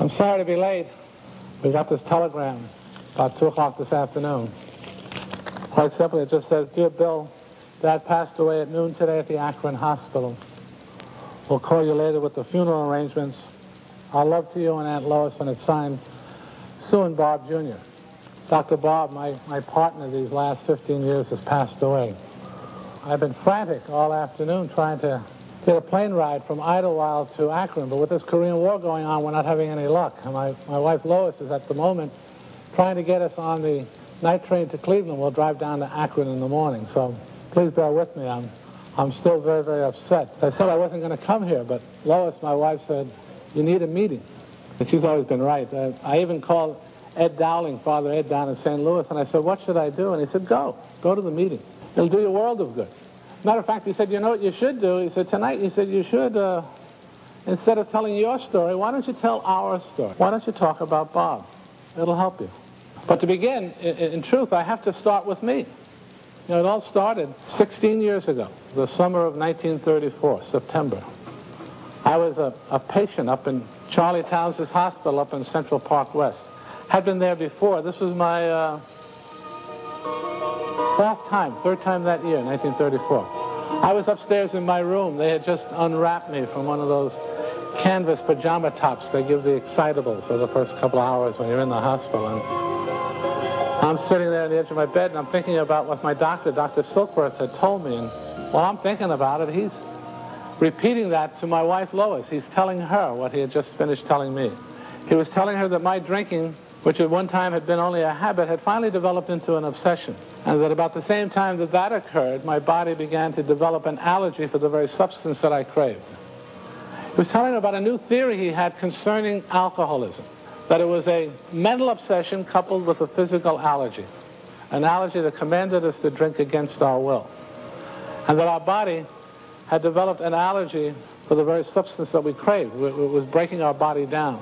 I'm sorry to be late. We got this telegram about 2 o'clock this afternoon. Quite simply, it just says, Dear Bill, Dad passed away at noon today at the Akron Hospital. We'll call you later with the funeral arrangements. Our love to you and Aunt Lois, and it's signed Sue and Bob Jr. Dr. Bob, my, my partner these last 15 years, has passed away. I've been frantic all afternoon trying to get a plane ride from Idlewild to Akron, but with this Korean War going on, we're not having any luck. My, my wife Lois is at the moment trying to get us on the night train to Cleveland. We'll drive down to Akron in the morning. So please bear with me. I'm, I'm still very, very upset. I said I wasn't going to come here, but Lois, my wife, said, you need a meeting. And she's always been right. Uh, I even called Ed Dowling, Father Ed down in St. Louis, and I said, what should I do? And he said, go. Go to the meeting. It'll do you a world of good. Matter of fact, he said, you know what you should do? He said, tonight, he said, you should, uh, instead of telling your story, why don't you tell our story? Why don't you talk about Bob? It'll help you. But to begin, in, in truth, I have to start with me. You know, it all started 16 years ago, the summer of 1934, September. I was a, a patient up in Charlie Towns' hospital up in Central Park West. Had been there before. This was my uh, fourth time, third time that year, 1934. I was upstairs in my room. They had just unwrapped me from one of those canvas pajama tops they give the excitable for the first couple of hours when you're in the hospital. And I'm sitting there on the edge of my bed, and I'm thinking about what my doctor, Dr. Silkworth, had told me. And while I'm thinking about it, he's repeating that to my wife, Lois. He's telling her what he had just finished telling me. He was telling her that my drinking which at one time had been only a habit, had finally developed into an obsession. And that about the same time that that occurred, my body began to develop an allergy for the very substance that I craved. He was telling about a new theory he had concerning alcoholism, that it was a mental obsession coupled with a physical allergy, an allergy that commanded us to drink against our will, and that our body had developed an allergy for the very substance that we craved. It was breaking our body down.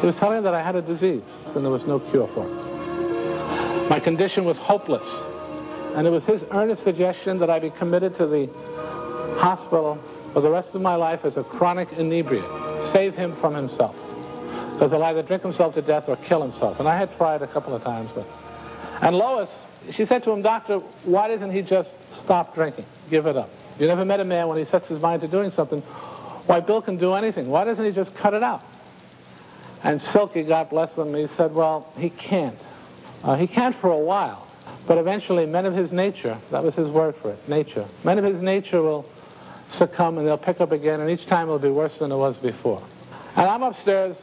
He was telling that I had a disease and there was no cure for it. My condition was hopeless. And it was his earnest suggestion that I be committed to the hospital for the rest of my life as a chronic inebriate. Save him from himself. Because he'll either drink himself to death or kill himself. And I had tried a couple of times. But... And Lois, she said to him, Doctor, why doesn't he just stop drinking? Give it up. You never met a man when he sets his mind to doing something. Why, Bill can do anything. Why doesn't he just cut it out? And Silky, God bless him, he said, well, he can't. Uh, he can't for a while. But eventually, men of his nature, that was his word for it, nature, men of his nature will succumb and they'll pick up again, and each time it'll be worse than it was before. And I'm upstairs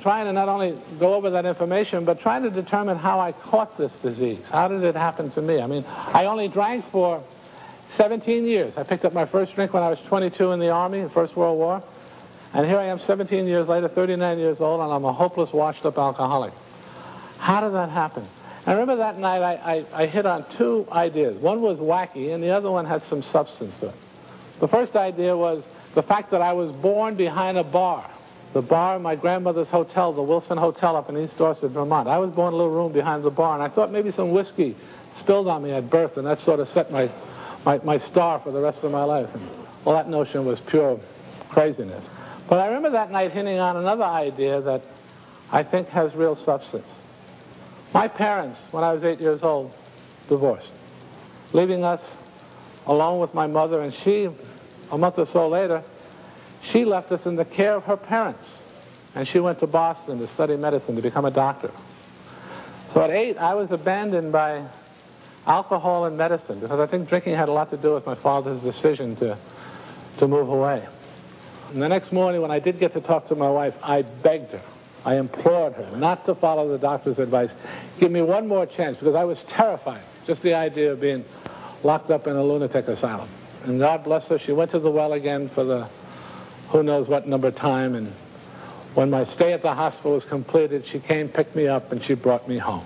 trying to not only go over that information, but trying to determine how I caught this disease. How did it happen to me? I mean, I only drank for 17 years. I picked up my first drink when I was 22 in the Army, the First World War. And here I am 17 years later, 39 years old, and I'm a hopeless, washed-up alcoholic. How did that happen? I remember that night I, I, I, hit on two ideas. One was wacky, and the other one had some substance to it. The first idea was the fact that I was born behind a bar. The bar in my grandmother's hotel, the Wilson Hotel up in East Dorset, Vermont. I was born in a little room behind the bar, and I thought maybe some whiskey spilled on me at birth, and that sort of set my, my, my star for the rest of my life. And, well, that notion was pure craziness. But I remember that night hinting on another idea that I think has real substance. My parents, when I was eight years old, divorced, leaving us alone with my mother, and she, a month or so later, she left us in the care of her parents. And she went to Boston to study medicine, to become a doctor. So at eight, I was abandoned by alcohol and medicine because I think drinking had a lot to do with my father's decision to, to move away. And the next morning, when I did get to talk to my wife, I begged her, I implored her not to follow the doctor's advice. Give me one more chance because I was terrified. Just the idea of being locked up in a lunatic asylum. And God bless her, she went to the well again for the who knows what number time. And when my stay at the hospital was completed, she came, picked me up, and she brought me home.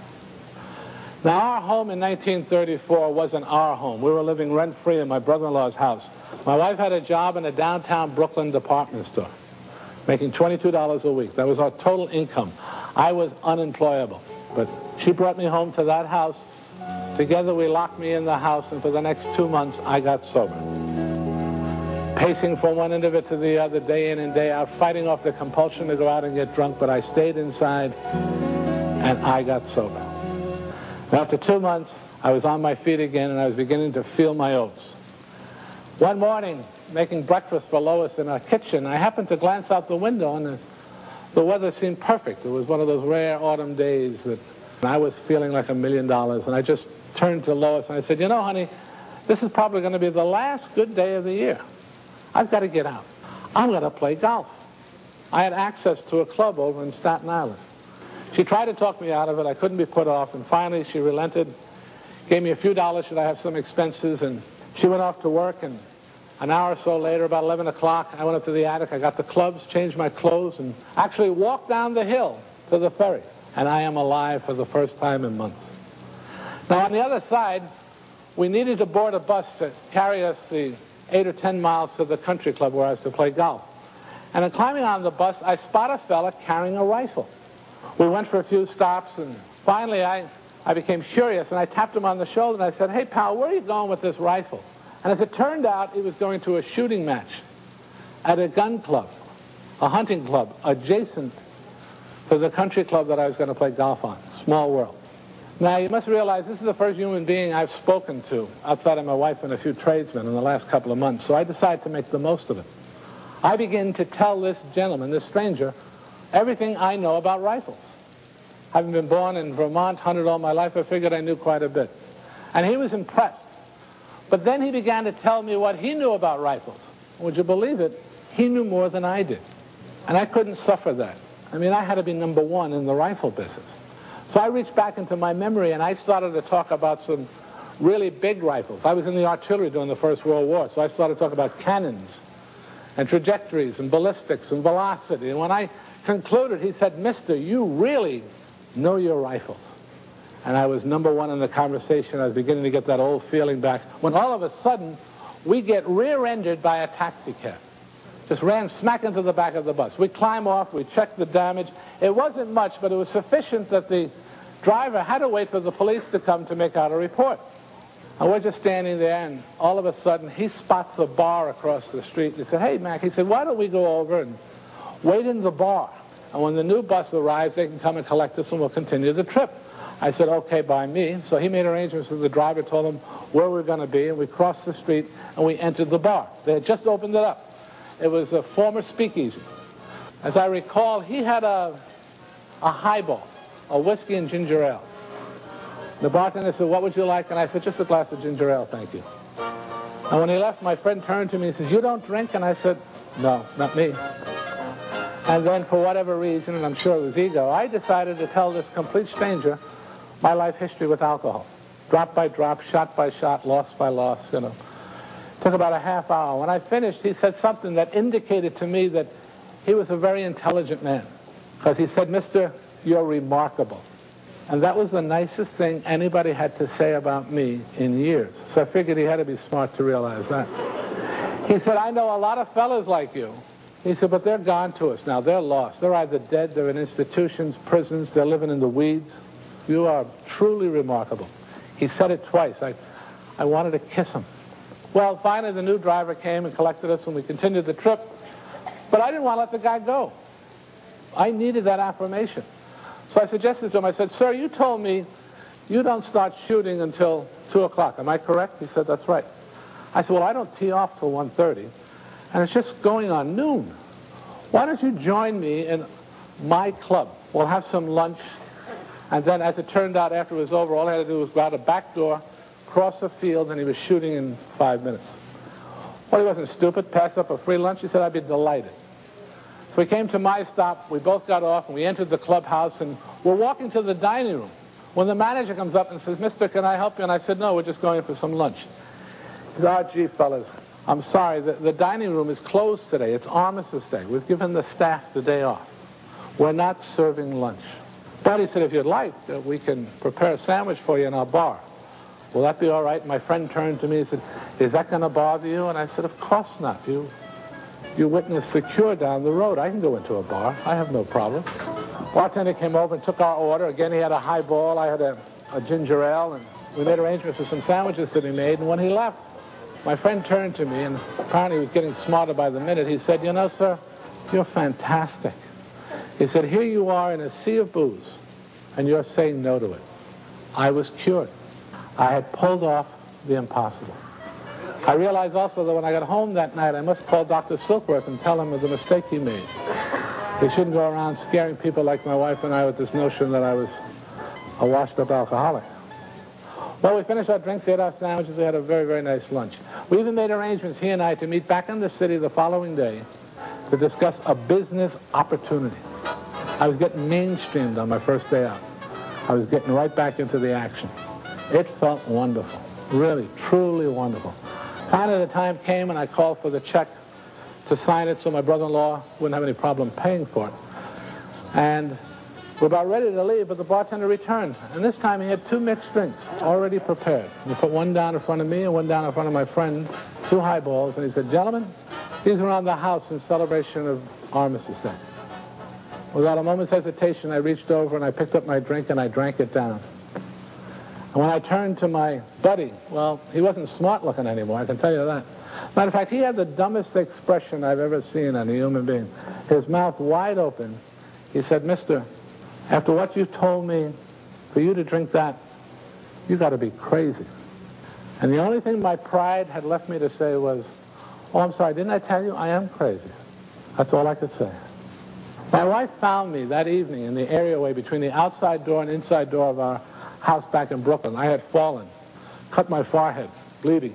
Now, our home in 1934 wasn't our home. We were living rent-free in my brother-in-law's house. My wife had a job in a downtown Brooklyn department store, making $22 a week. That was our total income. I was unemployable. But she brought me home to that house. Together we locked me in the house, and for the next two months, I got sober. pacing from one end of it to the other, day in and day out, fighting off the compulsion to go out and get drunk, but I stayed inside, and I got sober. after two months, I was on my feet again, and I was beginning to feel my oats. One morning, making breakfast for Lois in our kitchen, I happened to glance out the window, and the, the weather seemed perfect. It was one of those rare autumn days that I was feeling like a million dollars, and I just turned to Lois and I said, you know, honey, this is probably going to be the last good day of the year. I've got to get out. I'm going to play golf. I had access to a club over in Staten Island. She tried to talk me out of it. I couldn't be put off. And finally, she relented, gave me a few dollars should I have some expenses. And she went off to work. And an hour or so later, about 11 o'clock, I went up to the attic. I got the clubs, changed my clothes, and actually walked down the hill to the ferry. And I am alive for the first time in months. Now, on the other side, we needed to board a bus to carry us the eight or ten miles to the country club where I was to play golf. And in climbing on the bus, I spot a fella carrying a rifle. We went for a few stops, and finally I, I became curious, and I tapped him on the shoulder, and I said, hey, pal, where are you going with this rifle? And as it turned out, he was going to a shooting match at a gun club, a hunting club, adjacent to the country club that I was going to play golf on. Small world. Now, you must realize this is the first human being I've spoken to outside of my wife and a few tradesmen in the last couple of months, so I decided to make the most of it. I begin to tell this gentleman, this stranger, everything I know about rifles. Having been born in Vermont, hunted all my life, I figured I knew quite a bit. And he was impressed. But then he began to tell me what he knew about rifles. Would you believe it? He knew more than I did. And I couldn't suffer that. I mean, I had to be number one in the rifle business. So I reached back into my memory and I started to talk about some really big rifles. I was in the artillery during the First World War, so I started to talk about cannons and trajectories and ballistics and velocity. And when I concluded, he said, Mister, you really know your rifle. And I was number one in the conversation. I was beginning to get that old feeling back. When all of a sudden, we get rear-ended by a taxi cab. Just ran smack into the back of the bus. We climb off, we check the damage. It wasn't much, but it was sufficient that the driver had to wait for the police to come to make out a report. And we're just standing there, and all of a sudden, he spots a bar across the street. He said, hey, Mac, he said, why don't we go over and wait in the bar? And when the new bus arrives, they can come and collect us, and we'll continue the trip. I said, okay, by me. So he made arrangements with the driver, told him where we were going to be, and we crossed the street, and we entered the bar. They had just opened it up. It was a former speakeasy. As I recall, he had a, a highball a whiskey and ginger ale. The bartender said, what would you like? And I said, just a glass of ginger ale, thank you. And when he left, my friend turned to me and says, you don't drink? And I said, no, not me. And then for whatever reason, and I'm sure it was ego, I decided to tell this complete stranger my life history with alcohol. Drop by drop, shot by shot, loss by loss, you know. Took about a half hour. When I finished, he said something that indicated to me that he was a very intelligent man. Because he said, Mr. You're remarkable. And that was the nicest thing anybody had to say about me in years. So I figured he had to be smart to realize that. He said, I know a lot of fellas like you. He said, but they're gone to us now. They're lost. They're either dead, they're in institutions, prisons, they're living in the weeds. You are truly remarkable. He said it twice. I, I wanted to kiss him. Well, finally, the new driver came and collected us, and we continued the trip. But I didn't want to let the guy go. I needed that affirmation. So I suggested to him, I said, sir, you told me you don't start shooting until 2 o'clock. Am I correct? He said, that's right. I said, well, I don't tee off till 1.30, and it's just going on noon. Why don't you join me in my club? We'll have some lunch, and then as it turned out after it was over, all I had to do was go out a back door, cross a field, and he was shooting in five minutes. Well, he wasn't stupid, passed up a free lunch. He said, I'd be delighted. So we came to my stop. We both got off, and we entered the clubhouse, and we're walking to the dining room when the manager comes up and says, Mister, can I help you? And I said, no, we're just going for some lunch. He said, oh, gee, fellas, I'm sorry. The, the dining room is closed today. It's Armistice Day. We've given the staff the day off. We're not serving lunch. He said, if you'd like, uh, we can prepare a sandwich for you in our bar. Will that be all right? My friend turned to me and said, is that going to bother you? And I said, of course not. You you witness secure down the road. I can go into a bar. I have no problem. Bartender came over and took our order. Again, he had a highball. I had a, a ginger ale, and we made arrangements for some sandwiches to be made. And when he left, my friend turned to me, and apparently he was getting smarter by the minute. He said, you know, sir, you're fantastic. He said, here you are in a sea of booze, and you're saying no to it. I was cured. I had pulled off the impossible. I realized also that when I got home that night, I must call Dr. Silkworth and tell him of the mistake he made. He shouldn't go around scaring people like my wife and I with this notion that I was a washed-up alcoholic. Well, we finished our drinks, ate our sandwiches, we had a very, very nice lunch. We even made arrangements, he and I, to meet back in the city the following day to discuss a business opportunity. I was getting mainstreamed on my first day out. I was getting right back into the action. It felt wonderful, really, truly wonderful. Finally, the time came and I called for the check to sign it so my brother-in-law wouldn't have any problem paying for it. And we're about ready to leave, but the bartender returned. And this time he had two mixed drinks already prepared. He put one down in front of me and one down in front of my friend, two highballs, and he said, gentlemen, these are around the house in celebration of Armistice Day. Without a moment's hesitation, I reached over and I picked up my drink and I drank it down. And when I turned to my buddy, well, he wasn't smart looking anymore, I can tell you that. Matter of fact, he had the dumbest expression I've ever seen on a human being. His mouth wide open. He said, Mister, after what you told me, for you to drink that, you got to be crazy. And the only thing my pride had left me to say was, oh, I'm sorry, didn't I tell you I am crazy? That's all I could say. My wife found me that evening in the areaway between the outside door and inside door of our house back in Brooklyn. I had fallen, cut my forehead, bleeding,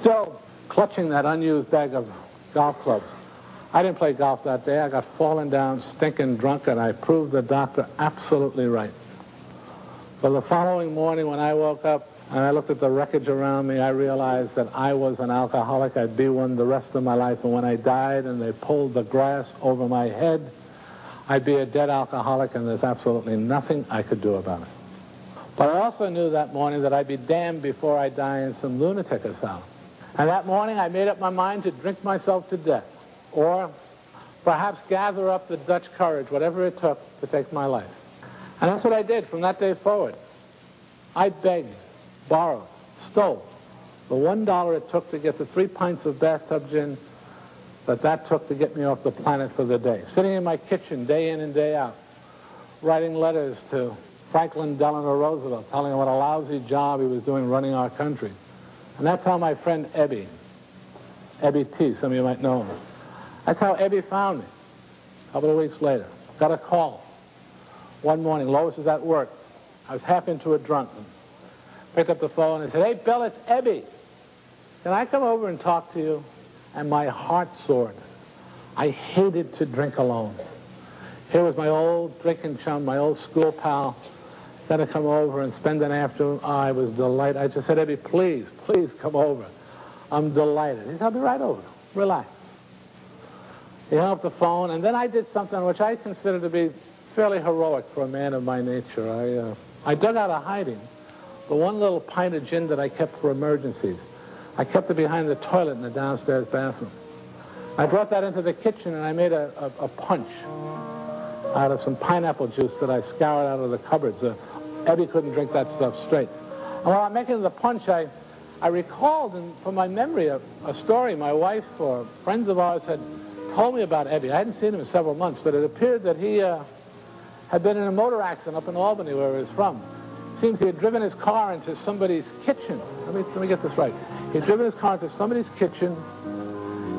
still clutching that unused bag of golf clubs. I didn't play golf that day. I got fallen down, stinking drunk, and I proved the doctor absolutely right. So the following morning when I woke up and I looked at the wreckage around me, I realized that I was an alcoholic. I'd be one the rest of my life. And when I died and they pulled the grass over my head, I'd be a dead alcoholic, and there's absolutely nothing I could do about it. But I also knew that morning that I'd be damned before I die in some lunatic asylum. And that morning I made up my mind to drink myself to death, or perhaps gather up the Dutch courage, whatever it took, to take my life. And that's what I did from that day forward. I begged, borrowed, stole the one dollar it took to get the three pints of bathtub gin that that took to get me off the planet for the day. Sitting in my kitchen day in and day out, writing letters to Franklin Delano Roosevelt, telling him what a lousy job he was doing running our country. And that's how my friend Ebby, Ebby T, some of you might know him. That's how Ebby found me. A couple of weeks later, got a call. One morning, Lois is at work. I was half into a drunk. Picked up the phone and said, hey, Bill, it's Ebby. Can I come over and talk to you? And my heart soared. I hated to drink alone. Here was my old drinking chum, my old school pal, going to come over and spend an afternoon. Oh, I was delighted. I just said, Ebby, please, please come over. I'm delighted. He said, I'll be right over. Relax. He hung up the phone, and then I did something which I consider to be fairly heroic for a man of my nature. I, uh, I dug out of hiding the one little pint of gin that I kept for emergencies. I kept it behind the toilet in the downstairs bathroom. I brought that into the kitchen, and I made a, a, a punch out of some pineapple juice that I scoured out of the cupboards. Uh, Ebby couldn't drink that stuff straight. And while I'm making the punch, I, I recalled in, from my memory a, a story my wife or friends of ours had told me about Ebby. I hadn't seen him in several months, but it appeared that he uh, had been in a motor accident up in Albany where he was from. Seems he had driven his car into somebody's kitchen. Let me, let me get this right. He had driven his car into somebody's kitchen.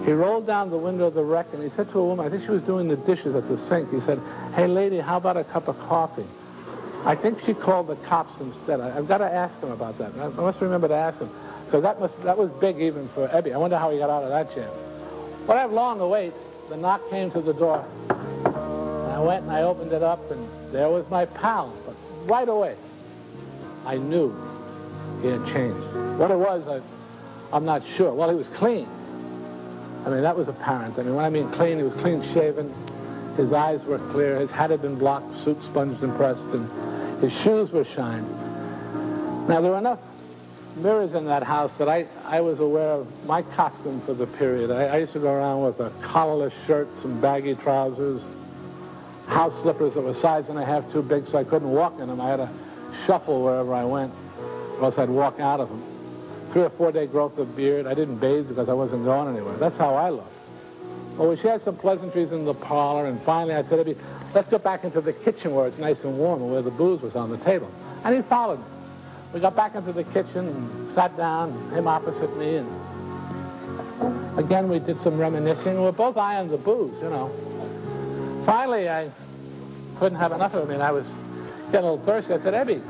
He rolled down the window of the wreck and he said to a woman, I think she was doing the dishes at the sink, he said, hey lady, how about a cup of coffee? I think she called the cops instead. I, have got to ask him about that. I must remember to ask him. Because that, must, that was big even for Ebby. I wonder how he got out of that jam. But I have long wait. The knock came to the door. I went and I opened it up, and there was my pal. But right away, I knew he had changed. What it was, I, I'm not sure. Well, he was clean. I mean, that was apparent. I mean, when I mean clean, he was clean-shaven. His eyes were clear. His hat had been blocked, suit sponged and pressed, and his shoes were shined. Now, there were enough mirrors in that house that I, I was aware of my costume for the period. I, I used to go around with a collarless shirt, some baggy trousers, house slippers that were size and a half too big so I couldn't walk in them. I had to shuffle wherever I went, or else I'd walk out of them. three or four day growth of beard. I didn't bathe because I wasn't going anywhere. That's how I looked. Well, we shared some pleasantries in the parlor, and finally I said, let's go back into the kitchen where it's nice and warm and where the booze was on the table. And he followed me. We got back into the kitchen and sat down, him opposite me, and again we did some reminiscing. We were both eyeing the booze, you know. Finally, I couldn't have enough of it, and I was getting a little thirsty. I said, Ebby,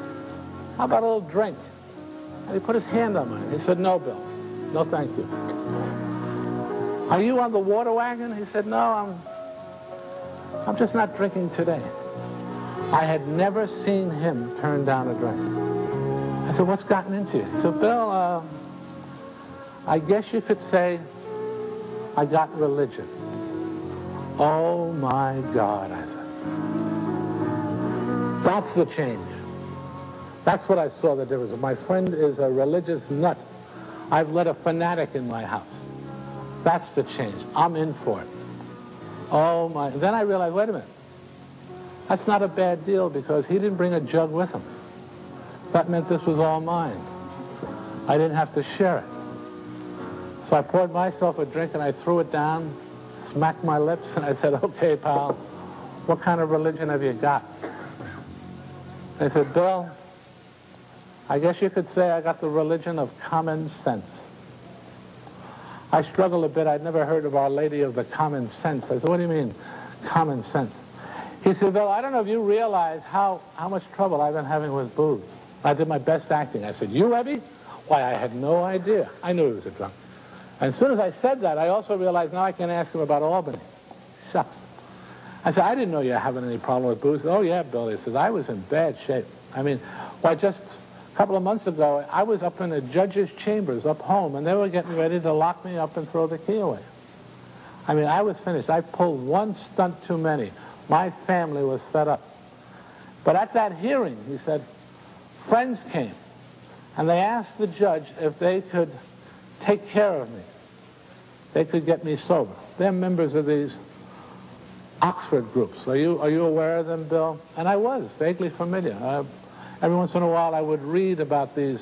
how about a little drink? And he put his hand on mine. He said, no, Bill. No, thank you. Are you on the water wagon? He said, no, I'm, I'm just not drinking today. I had never seen him turn down a drink. I said, what's gotten into you? He said, Bill, uh, I guess you could say I got religion. Oh, my God, I said. That's the change. That's what I saw the difference. My friend is a religious nut. I've let a fanatic in my house. That's the change. I'm in for it. Oh my. Then I realized, wait a minute. That's not a bad deal because he didn't bring a jug with him. That meant this was all mine. I didn't have to share it. So I poured myself a drink and I threw it down, smacked my lips, and I said, okay, pal, what kind of religion have you got? They said, Bill, I guess you could say I got the religion of common sense. I struggled a bit. I'd never heard of Our Lady of the Common Sense. I said, what do you mean, common sense? He said, Bill, I don't know if you realize how, how much trouble I've been having with booze. I did my best acting. I said, you, Ebby? Why, I had no idea. I knew he was a drunk. And as soon as I said that, I also realized now I can ask him about Albany. Shucks. I said, I didn't know you were having any problem with booze. Oh, yeah, Billy. He says, I was in bad shape. I mean, why, just a couple of months ago, I was up in the judge's chambers up home, and they were getting ready to lock me up and throw the key away. I mean, I was finished. I pulled one stunt too many. My family was fed up. But at that hearing, he said, friends came, and they asked the judge if they could take care of me. They could get me sober. They're members of these Oxford groups. Are you, are you aware of them, Bill? And I was vaguely familiar. I, every once in a while I would read about these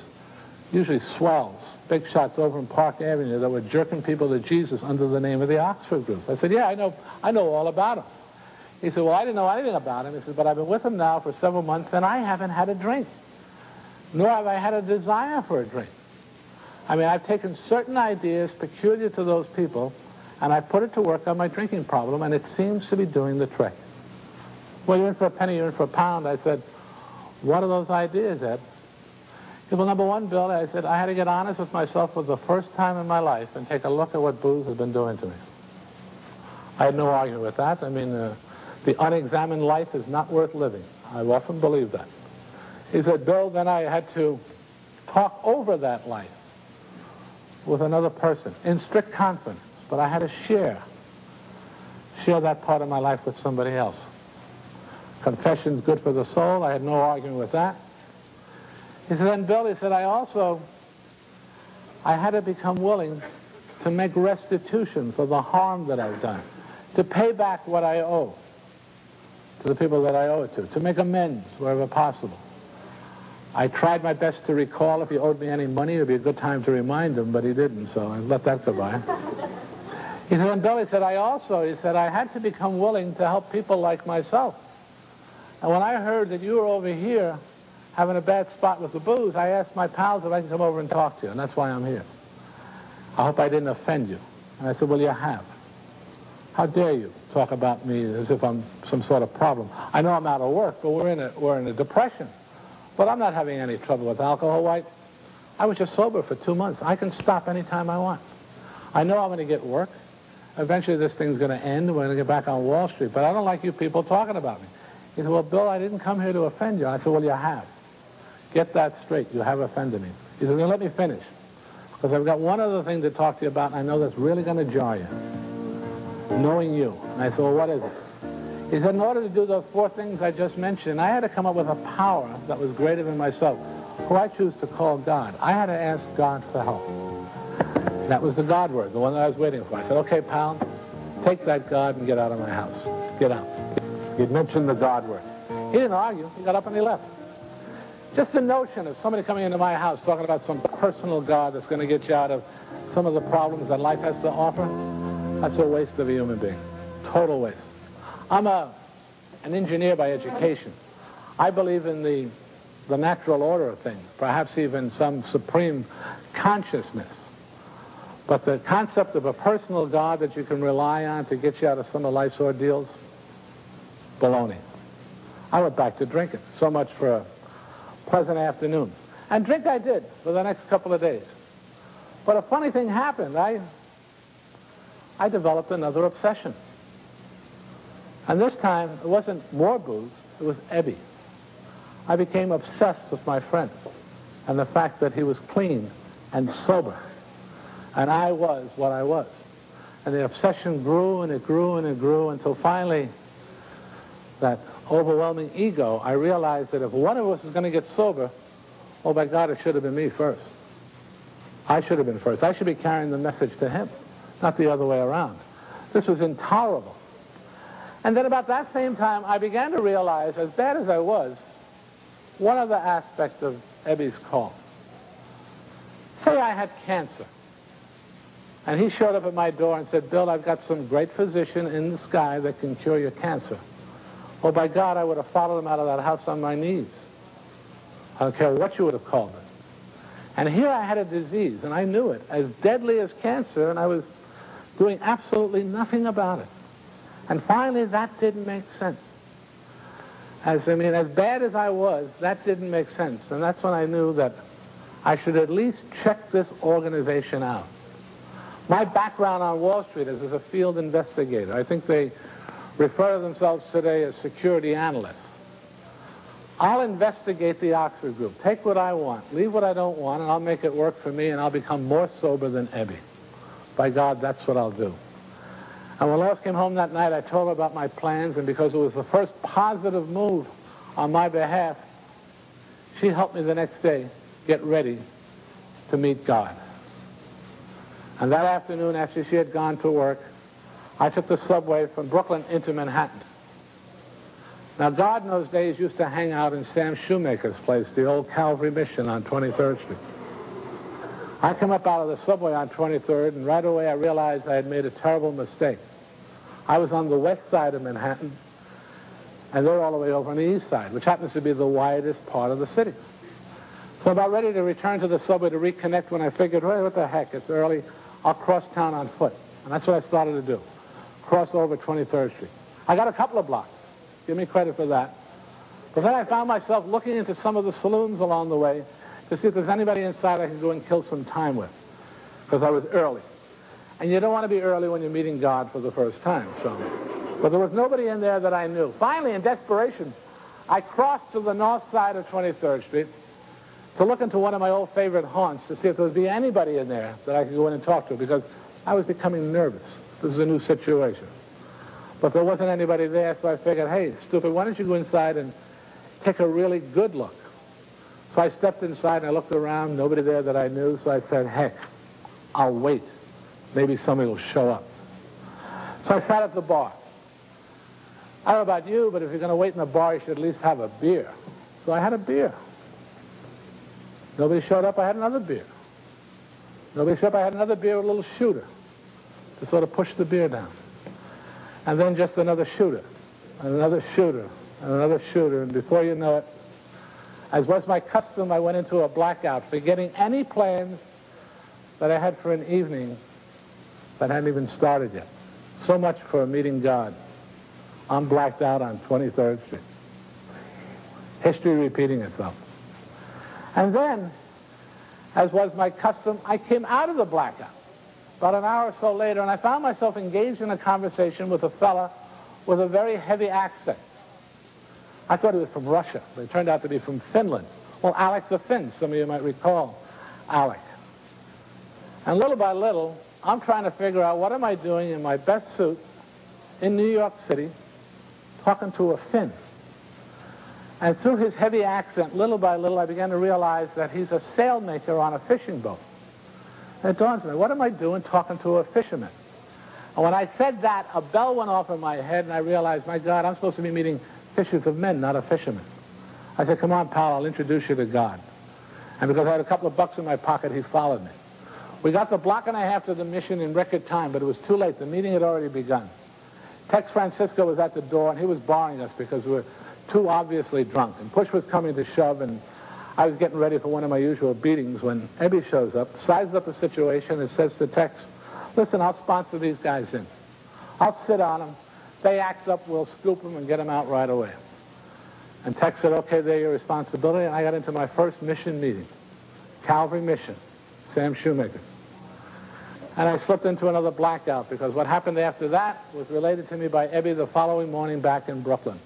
usually swells, big shots over in Park Avenue that were jerking people to Jesus under the name of the Oxford groups. I said, yeah, I know, I know all about them. He said, well, I didn't know anything about him. He said, but I've been with him now for several months and I haven't had a drink. Nor have I had a desire for a drink. I mean, I've taken certain ideas peculiar to those people and I put it to work on my drinking problem, and it seems to be doing the trick. Well, you're in for a penny, you're in for a pound. I said, what are those ideas, Ed? He said, well, number one, Bill, I said, I had to get honest with myself for the first time in my life and take a look at what booze has been doing to me. I had no argument with that. I mean, uh, the unexamined life is not worth living. I've often believed that. He said, Bill, then I had to talk over that life with another person in strict confidence but I had to share, share that part of my life with somebody else. Confession's good for the soul. I had no argument with that. He said, then Bill, he said, I also, I had to become willing to make restitution for the harm that I've done, to pay back what I owe to the people that I owe it to, to make amends wherever possible. I tried my best to recall if he owed me any money. It would be a good time to remind him, but he didn't, so I let that go by. He said, and Billy said, I also, he said, I had to become willing to help people like myself. And when I heard that you were over here having a bad spot with the booze, I asked my pals if I can come over and talk to you, and that's why I'm here. I hope I didn't offend you. And I said, well, you have. How dare you talk about me as if I'm some sort of problem? I know I'm out of work, but we're in a, we're in a depression. But I'm not having any trouble with alcohol, White. I was just sober for two months. I can stop anytime I want. I know I'm going to get work. Eventually this thing's going to end. We're going to get back on Wall Street. But I don't like you people talking about me. He said, well, Bill, I didn't come here to offend you. I said, well, you have. Get that straight. You have offended me. He said, well, let me finish. Because I've got one other thing to talk to you about, and I know that's really going to jar you. Knowing you. And I said, well, what is it? He said, in order to do those four things I just mentioned, I had to come up with a power that was greater than myself, who I choose to call God. I had to ask God for help. That was the God word, the one that I was waiting for. I said, okay, pal, take that God and get out of my house. Get out. He'd mentioned the God word. He didn't argue. He got up and he left. Just the notion of somebody coming into my house talking about some personal God that's going to get you out of some of the problems that life has to offer, that's a waste of a human being. Total waste. I'm a, an engineer by education. I believe in the, the natural order of things, perhaps even some supreme consciousness. But the concept of a personal God that you can rely on to get you out of some of life's ordeals, baloney. I went back to drinking. So much for a pleasant afternoon. And drink I did for the next couple of days. But a funny thing happened. I, I developed another obsession. And this time, it wasn't more booze, it was Ebby. I became obsessed with my friend and the fact that he was clean and sober. And I was what I was. And the obsession grew and it grew and it grew until finally that overwhelming ego, I realized that if one of us is going to get sober, oh my God, it should have been me first. I should have been first. I should be carrying the message to him, not the other way around. This was intolerable. And then about that same time, I began to realize, as bad as I was, one other aspect of Ebby's call. Say I had cancer. And he showed up at my door and said, Bill, I've got some great physician in the sky that can cure your cancer. Well, by God, I would have followed him out of that house on my knees. I don't care what you would have called it. And here I had a disease, and I knew it, as deadly as cancer, and I was doing absolutely nothing about it. And finally, that didn't make sense. As, I mean, as bad as I was, that didn't make sense. And that's when I knew that I should at least check this organization out. My background on Wall Street is as a field investigator. I think they refer to themselves today as security analysts. I'll investigate the Oxford group, take what I want, leave what I don't want, and I'll make it work for me, and I'll become more sober than Ebby. By God, that's what I'll do. And when Lois came home that night, I told her about my plans, and because it was the first positive move on my behalf, she helped me the next day get ready to meet God. And that afternoon, after she had gone to work, I took the subway from Brooklyn into Manhattan. Now, God in those days used to hang out in Sam Shoemaker's place, the old Calvary Mission on 23rd Street. I come up out of the subway on 23rd, and right away I realized I had made a terrible mistake. I was on the west side of Manhattan, and they're all the way over on the east side, which happens to be the widest part of the city. So I'm about ready to return to the subway to reconnect when I figured, well, what the heck, it's early. I'll cross town on foot. And that's what I started to do cross over 23rd Street. I got a couple of blocks. Give me credit for that. But then I found myself looking into some of the saloons along the way to see if there's anybody inside I could go and kill some time with, because I was early. And you don't want to be early when you're meeting God for the first time. So, But there was nobody in there that I knew. Finally, in desperation, I crossed to the north side of 23rd Street to look into one of my old favorite haunts to see if there would be anybody in there that I could go in and talk to, because I was becoming nervous. This is a new situation. But there wasn't anybody there, so I figured, hey, stupid, why don't you go inside and take a really good look? So I stepped inside and I looked around, nobody there that I knew, so I said, heck, I'll wait. Maybe somebody will show up. So I sat at the bar. I don't know about you, but if you're going to wait in the bar, you should at least have a beer. So I had a beer. Nobody showed up, I had another beer. Nobody showed up, I had another beer, with a little shooter to sort of push the beer down. And then just another shooter, and another shooter, and another shooter, and before you know it, as was my custom, I went into a blackout, forgetting any plans that I had for an evening that hadn't even started yet. So much for meeting God. I'm blacked out on 23rd Street. History repeating itself. And then, as was my custom, I came out of the blackout about an hour or so later, and I found myself engaged in a conversation with a fella with a very heavy accent. I thought he was from Russia, but it turned out to be from Finland. Well, Alec the Finn, some of you might recall Alec. And little by little, I'm trying to figure out what am I doing in my best suit in New York City talking to a Finn. And through his heavy accent, little by little, I began to realize that he's a sailmaker on a fishing boat. And it dawns on me, what am I doing talking to a fisherman? And when I said that, a bell went off in my head, and I realized, my God, I'm supposed to be meeting fishers of men, not a fisherman. I said, come on, pal, I'll introduce you to God. And because I had a couple of bucks in my pocket, he followed me. We got the block and a half to the mission in record time, but it was too late. The meeting had already begun. Tex Francisco was at the door, and he was barring us because we were too obviously drunk. And push was coming to shove, and I was getting ready for one of my usual beatings when Ebby shows up, sizes up the situation, and says to Tex, listen, I'll sponsor these guys in. I'll sit on them. They act up, we'll scoop them and get them out right away. And Tex said, okay, they're your responsibility. And I got into my first mission meeting, Calvary Mission, Sam Shoemaker. And I slipped into another blackout because what happened after that was related to me by Ebby the following morning back in Brooklyn.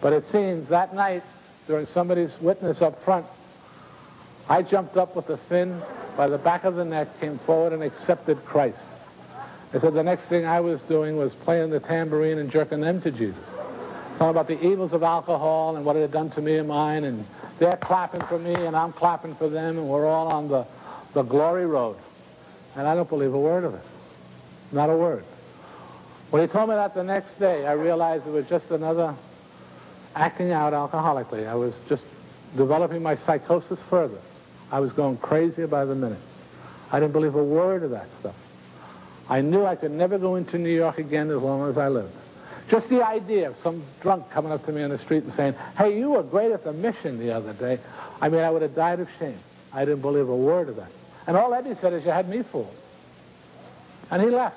But it seems that night, during somebody's witness up front, I jumped up with a Finn by the back of the neck, came forward and accepted Christ. They said the next thing I was doing was playing the tambourine and jerking them to Jesus talking about the evils of alcohol and what it had done to me and mine, and they're clapping for me and I'm clapping for them, and we're all on the, the glory road. And I don't believe a word of it. Not a word. When he told me that the next day, I realized it was just another acting out alcoholically. I was just developing my psychosis further. I was going crazy by the minute. I didn't believe a word of that stuff. I knew I could never go into New York again as long as I lived. Just the idea of some drunk coming up to me on the street and saying, hey, you were great at the mission the other day. I mean, I would have died of shame. I didn't believe a word of that. And all Ebby said is, you had me fooled. And he left.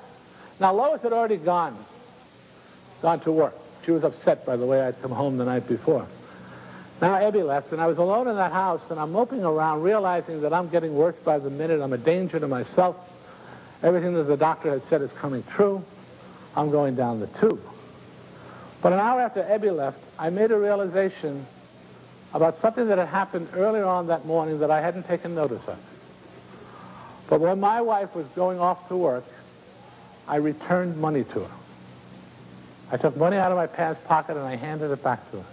Now, Lois had already gone, gone to work. She was upset by the way I'd come home the night before. Now Ebby left, and I was alone in that house, and I'm moping around, realizing that I'm getting worse by the minute. I'm a danger to myself. Everything that the doctor had said is coming true. I'm going down the tube. But an hour after Ebby left, I made a realization about something that had happened earlier on that morning that I hadn't taken notice of. But when my wife was going off to work, I returned money to her. I took money out of my pants pocket and I handed it back to her.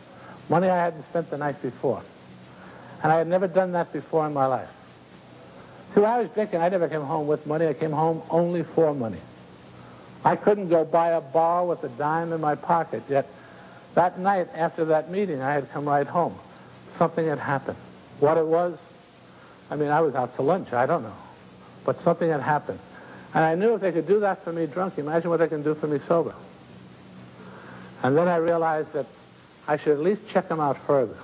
Money I hadn't spent the night before. And I had never done that before in my life. See, when I was drinking, I never came home with money. I came home only for money. I couldn't go buy a bar with a dime in my pocket, yet that night after that meeting, I had come right home. Something had happened. What it was, I mean, I was out to lunch, I don't know. But something had happened. And I knew if they could do that for me drunk, imagine what they can do for me sober. And then I realized that I should at least check them out further.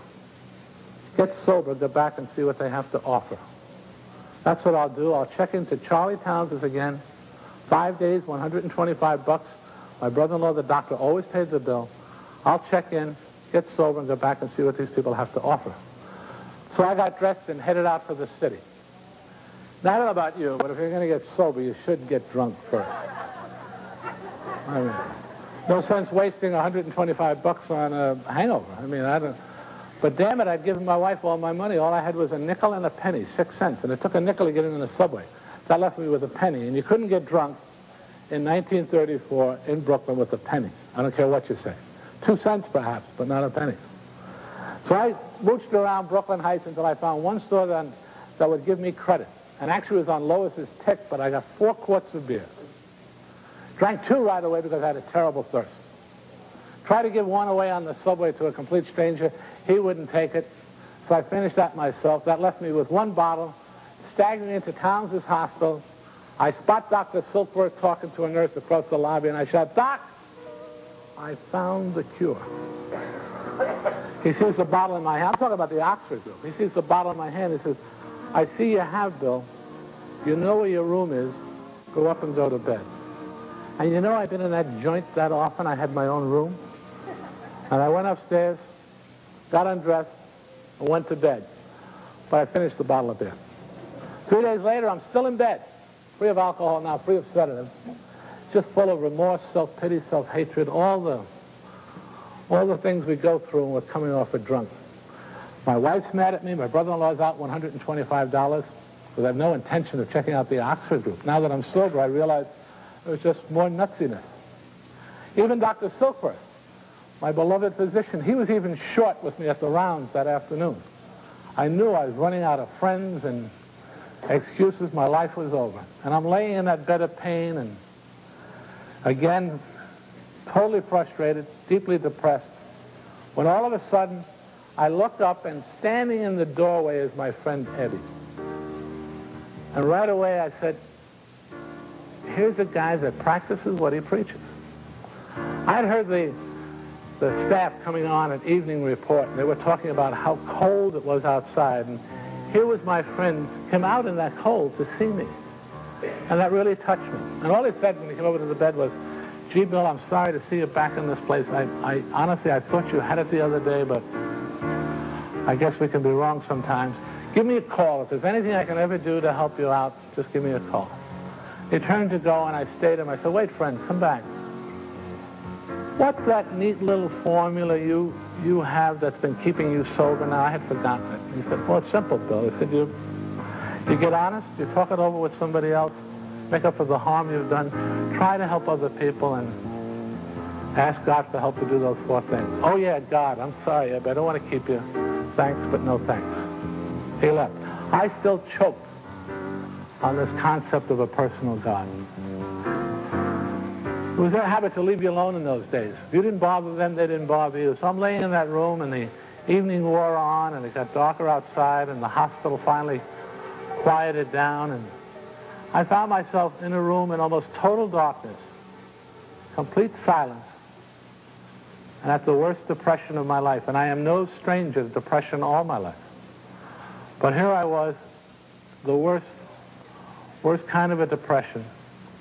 Get sober, go back and see what they have to offer. That's what I'll do. I'll check into Charlie Towns's again, Five days, 125 bucks. My brother-in-law, the doctor, always pays the bill. I'll check in, get sober, and go back and see what these people have to offer. So I got dressed and headed out for the city. I don't know about you, but if you're going to get sober, you should get drunk first. I mean, no sense wasting 125 bucks on a hangover. I mean, I don't... But damn it, I'd given my wife all my money. All I had was a nickel and a penny, six cents. And it took a nickel to get in the subway. That left me with a penny. And you couldn't get drunk in 1934 in Brooklyn with a penny. I don't care what you say. Two cents perhaps, but not a penny. So I mooched around Brooklyn Heights until I found one store that, that would give me credit. And actually was on Lois's tick, but I got four quarts of beer. Drank two right away because I had a terrible thirst. Tried to give one away on the subway to a complete stranger. He wouldn't take it. So I finished that myself. That left me with one bottle staggering into Towns's hospital. I spot Dr. Silkworth talking to a nurse across the lobby, and I shout, Doc, I found the cure. He sees the bottle in my hand. I'm talking about the Oxford group. He sees the bottle in my hand. He says, I see you have, Bill. You know where your room is. Go up and go to bed. And you know I've been in that joint that often. I had my own room. And I went upstairs, got undressed, and went to bed. But I finished the bottle of beer. Three days later, I'm still in bed, free of alcohol now, free of sedatives, just full of remorse, self-pity, self-hatred, all the, all the things we go through when we're coming off a drunk. My wife's mad at me. My brother-in-law's out $125 because I have no intention of checking out the Oxford group. Now that I'm sober, I realize it was just more nutsiness. Even Dr. Silkworth, my beloved physician, he was even short with me at the rounds that afternoon. I knew I was running out of friends and excuses, my life was over. And I'm laying in that bed of pain and again, totally frustrated, deeply depressed, when all of a sudden I looked up and standing in the doorway is my friend Ebby. And right away I said, here's a guy that practices what he preaches. I'd heard the, the staff coming on an evening report, and they were talking about how cold it was outside. And here was my friend come out in that cold to see me. And that really touched me. And all he said when he came over to the bed was, gee, Bill, I'm sorry to see you back in this place. I, I honestly, I thought you had it the other day, but I guess we can be wrong sometimes. Give me a call. If there's anything I can ever do to help you out, just give me a call. He turned to go, and I stayed him. I said, wait, friend, come back. What's that neat little formula you you have that's been keeping you sober now? I had forgotten it. He said, well, it's simple, Bill. He said, you, you get honest, you talk it over with somebody else, make up for the harm you've done, try to help other people, and ask God for help to do those four things. Oh, yeah, God, I'm sorry, I don't want to keep you. Thanks, but no thanks. He left. I still choked on this concept of a personal God. It was their habit to leave you alone in those days. If you didn't bother them, they didn't bother you. So I'm laying in that room, and the evening wore on, and it got darker outside, and the hospital finally quieted down, and I found myself in a room in almost total darkness, complete silence, and at the worst depression of my life. And I am no stranger to depression all my life. But here I was, the worst, worst kind of a depression,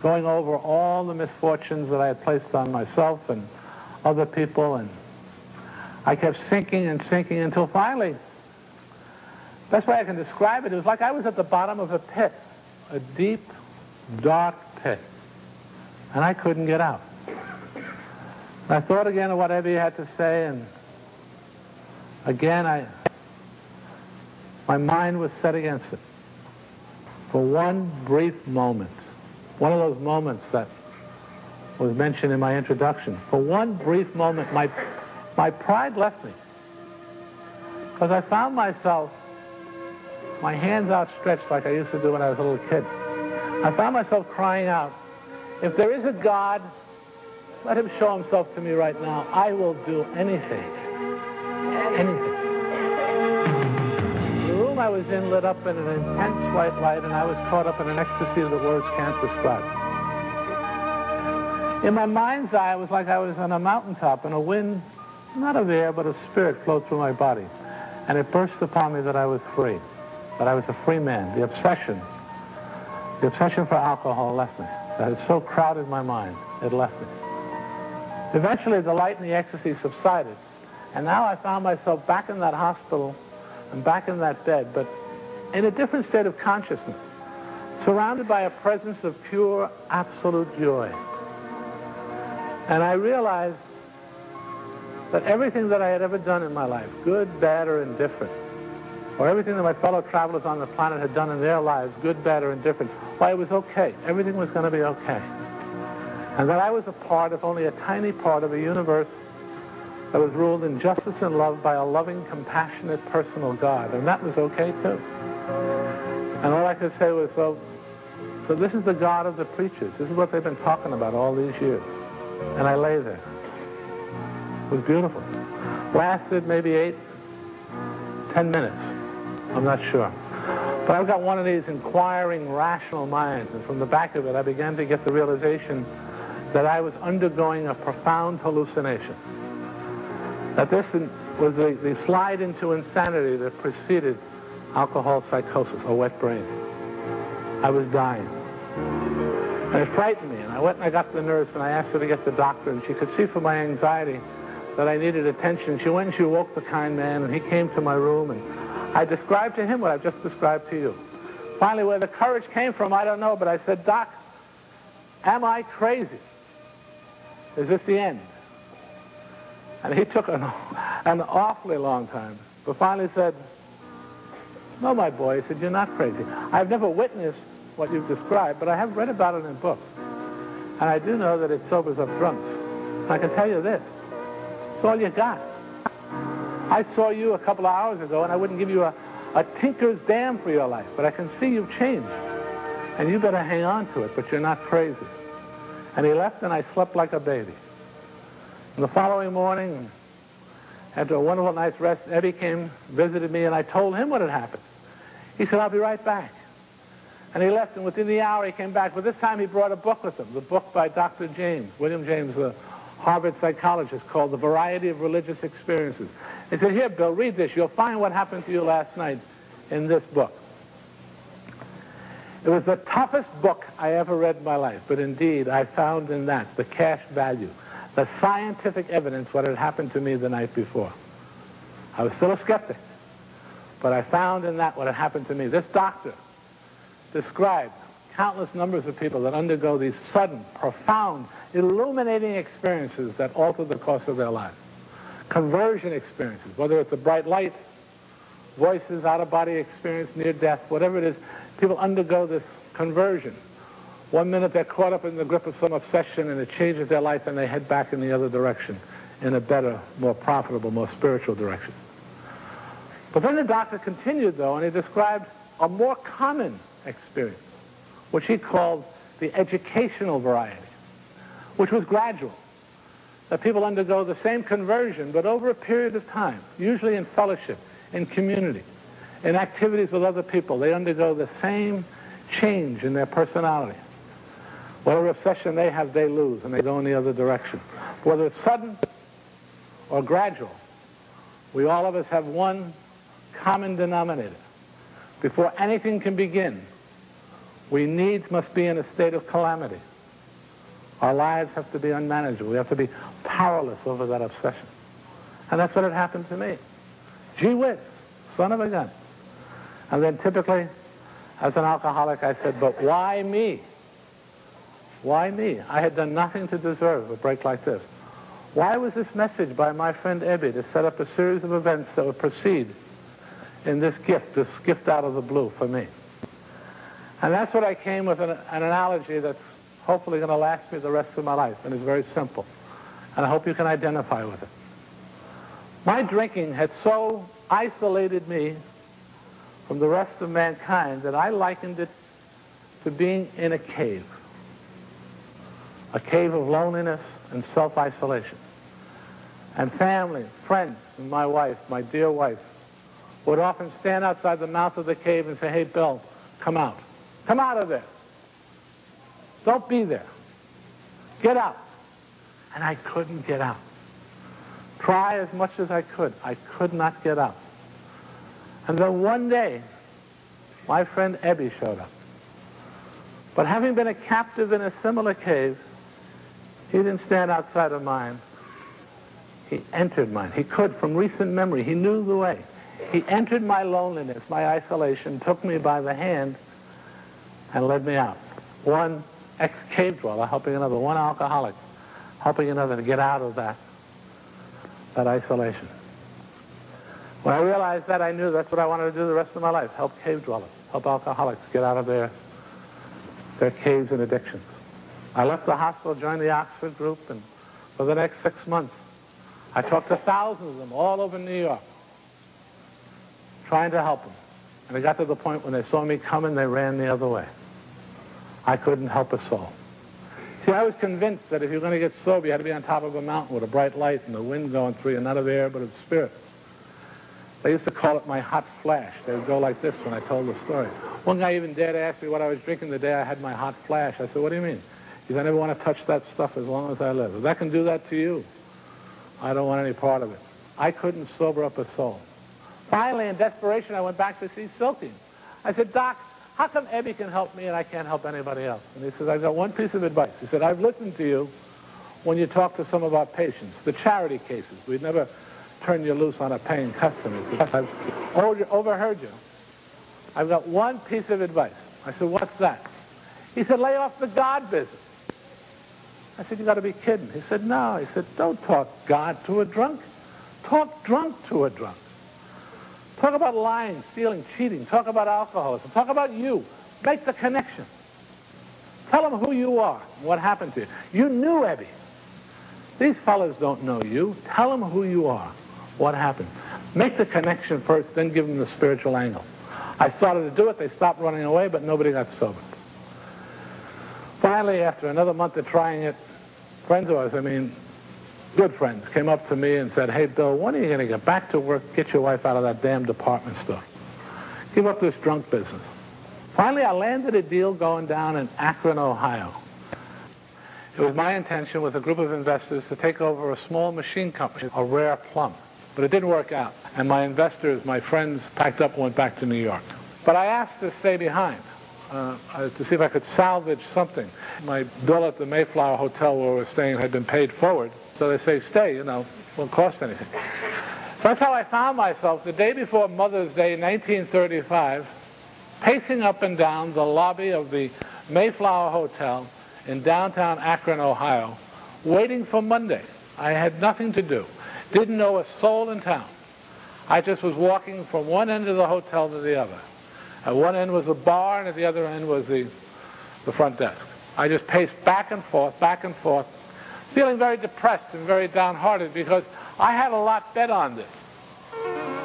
going over all the misfortunes that I had placed on myself and other people, and I kept sinking and sinking until finally, best way I can describe it, it was like I was at the bottom of a pit, a deep, dark pit, and I couldn't get out. I thought again of whatever Ebby had to say, and again I my mind was set against it. For one brief moment, one of those moments that was mentioned in my introduction, for one brief moment, my, my pride left me. Because I found myself, my hands outstretched like I used to do when I was a little kid. I found myself crying out, if there is a God, let him show himself to me right now. I will do anything. Anything. The room I was in lit up in an intense white light, and I was caught up in an ecstasy that words can't describe. In my mind's eye, it was like I was on a mountaintop, and a wind, not of air, but of spirit, flowed through my body. And it burst upon me that I was free, that I was a free man. The obsession, the obsession for alcohol left me. That had so crowded my mind, it left me. Eventually, the light and the ecstasy subsided, and now I found myself back in that hospital I'm back in that bed, but in a different state of consciousness, surrounded by a presence of pure, absolute joy. And I realized that everything that I had ever done in my life, good, bad, or indifferent, or everything that my fellow travelers on the planet had done in their lives, good, bad, or indifferent, why, it was okay. Everything was going to be okay. And that I was a part, if only a tiny part, of a universe that was ruled in justice and love by a loving, compassionate, personal God. And that was okay, too. And all I could say was, well, so this is the God of the preachers. This is what they've been talking about all these years. And I lay there. It was beautiful. Lasted maybe eight, ten minutes. I'm not sure. But I've got one of these inquiring, rational minds, and from the back of it, I began to get the realization that I was undergoing a profound hallucination that this was the, the slide into insanity that preceded alcohol psychosis, or wet brain. I was dying. And it frightened me, and I went and I got the nurse, and I asked her to get the doctor, and she could see from my anxiety that I needed attention. She went and she woke the kind man, and he came to my room, and I described to him what I've just described to you. Finally, where the courage came from, I don't know, but I said, Doc, am I crazy? Is this the end? And he took an, an awfully long time, but finally said, no, my boy, he said, you're not crazy. I've never witnessed what you've described, but I have read about it in books. And I do know that it sobers up drunks. And I can tell you this, it's all you got. I saw you a couple of hours ago, and I wouldn't give you a, a tinker's damn for your life, but I can see you've changed. And you better hang on to it, but you're not crazy. And he left, and I slept like a baby. And the following morning, After a wonderful night's rest, Ebby came, visited me, and I told him what had happened. He said, I'll be right back. And he left, and within the hour he came back. But this time he brought a book with him, the book by Dr. James, William James, the Harvard psychologist, called The Variety of Religious Experiences. He said, here, Bill, read this. You'll find what happened to you last night in this book. It was the toughest book I ever read in my life, but indeed I found in that the cash value, the scientific evidence what had happened to me the night before. I was still a skeptic, but I found in that what had happened to me. This doctor described countless numbers of people that undergo these sudden, profound, illuminating experiences that alter the course of their lives. Conversion experiences, whether it's a bright light, voices, out-of-body experience, near death, whatever it is, people undergo this conversion. One minute they're caught up in the grip of some obsession and it changes their life and they head back in the other direction in a better, more profitable, more spiritual direction. But then the doctor continued, though, and he described a more common experience, which he called the educational variety, which was gradual. That people undergo the same conversion, but over a period of time, usually in fellowship, in community, in activities with other people, they undergo the same change in their personality. Whatever obsession they have, they lose, and they go in the other direction. Whether it's sudden or gradual, we all of us have one common denominator. Before anything can begin, we needs must be in a state of calamity. Our lives have to be unmanageable. We have to be powerless over that obsession. And that's what had happened to me. Gee whiz, son of a gun. And then typically, as an alcoholic, I said, but why me? Why me? I had done nothing to deserve a break like this. Why was this message by my friend Ebby to set up a series of events that would proceed in this gift, this gift out of the blue for me? And that's what I came with an, an analogy that's hopefully going to last me the rest of my life, and it's very simple. And I hope you can identify with it. My drinking had so isolated me from the rest of mankind that I likened it to being in a cave. A cave of loneliness and self-isolation. And family, friends, and my wife, my dear wife, would often stand outside the mouth of the cave and say, hey, Bill, come out. Come out of there. Don't be there. Get out. And I couldn't get out. Try as much as I could. I could not get out. And then one day, my friend Ebby showed up. But having been a captive in a similar cave, he didn't stand outside of mine. He entered mine. He could from recent memory. He knew the way. He entered my loneliness, my isolation, took me by the hand, and led me out. One ex-cave dweller helping another, one alcoholic helping another to get out of that, that isolation. When I realized that, I knew that's what I wanted to do the rest of my life, help cave dwellers, help alcoholics get out of their, their caves and addictions. I left the hospital, joined the Oxford group, and for the next six months, I talked to thousands of them all over New York, trying to help them. And it got to the point when they saw me coming, they ran the other way. I couldn't help a soul. See, I was convinced that if you're going to get sober, you had to be on top of a mountain with a bright light and the wind going through you, not of air, but of spirit. They used to call it my hot flash. They would go like this when I told the story. One guy even dared ask me what I was drinking the day I had my hot flash. I said, what do you mean? He said, I never want to touch that stuff as long as I live. If that can do that to you, I don't want any part of it. I couldn't sober up a soul. Finally, in desperation, I went back to see Silkworth. I said, Doc, how come Ebby can help me and I can't help anybody else? And he says, I've got one piece of advice. He said, I've listened to you when you talk to some of our patients, the charity cases. We'd never turn you loose on a paying customer. I've overheard you. I've got one piece of advice. I said, what's that? He said, lay off the God business. I said, you got to be kidding. He said, no. He said, don't talk God to a drunk. Talk drunk to a drunk. Talk about lying, stealing, cheating. Talk about alcoholism. Talk about you. Make the connection. Tell them who you are and what happened to you. You knew Ebby. These fellows don't know you. Tell them who you are, what happened. Make the connection first, then give them the spiritual angle. I started to do it. They stopped running away, but nobody got sober. Finally, after another month of trying it, friends of ours, I mean, good friends, came up to me and said, hey, Bill, when are you going to get back to work, get your wife out of that damn department store? Give up this drunk business. Finally, I landed a deal going down in Akron, Ohio. It was my intention with a group of investors to take over a small machine company, a rare plum. But it didn't work out. And my investors, my friends, packed up and went back to New York. But I asked to stay behind uh, to see if I could salvage something. My bill at the Mayflower Hotel where we were staying had been paid forward. So they say, stay, you know, won't cost anything. So that's how I found myself the day before Mother's Day, 1935, pacing up and down the lobby of the Mayflower Hotel in downtown Akron, Ohio, waiting for Monday. I had nothing to do. Didn't know a soul in town. I just was walking from one end of the hotel to the other. At one end was the bar, and at the other end was the, the front desk. I just paced back and forth, back and forth, feeling very depressed and very downhearted because I had a lot bet on this.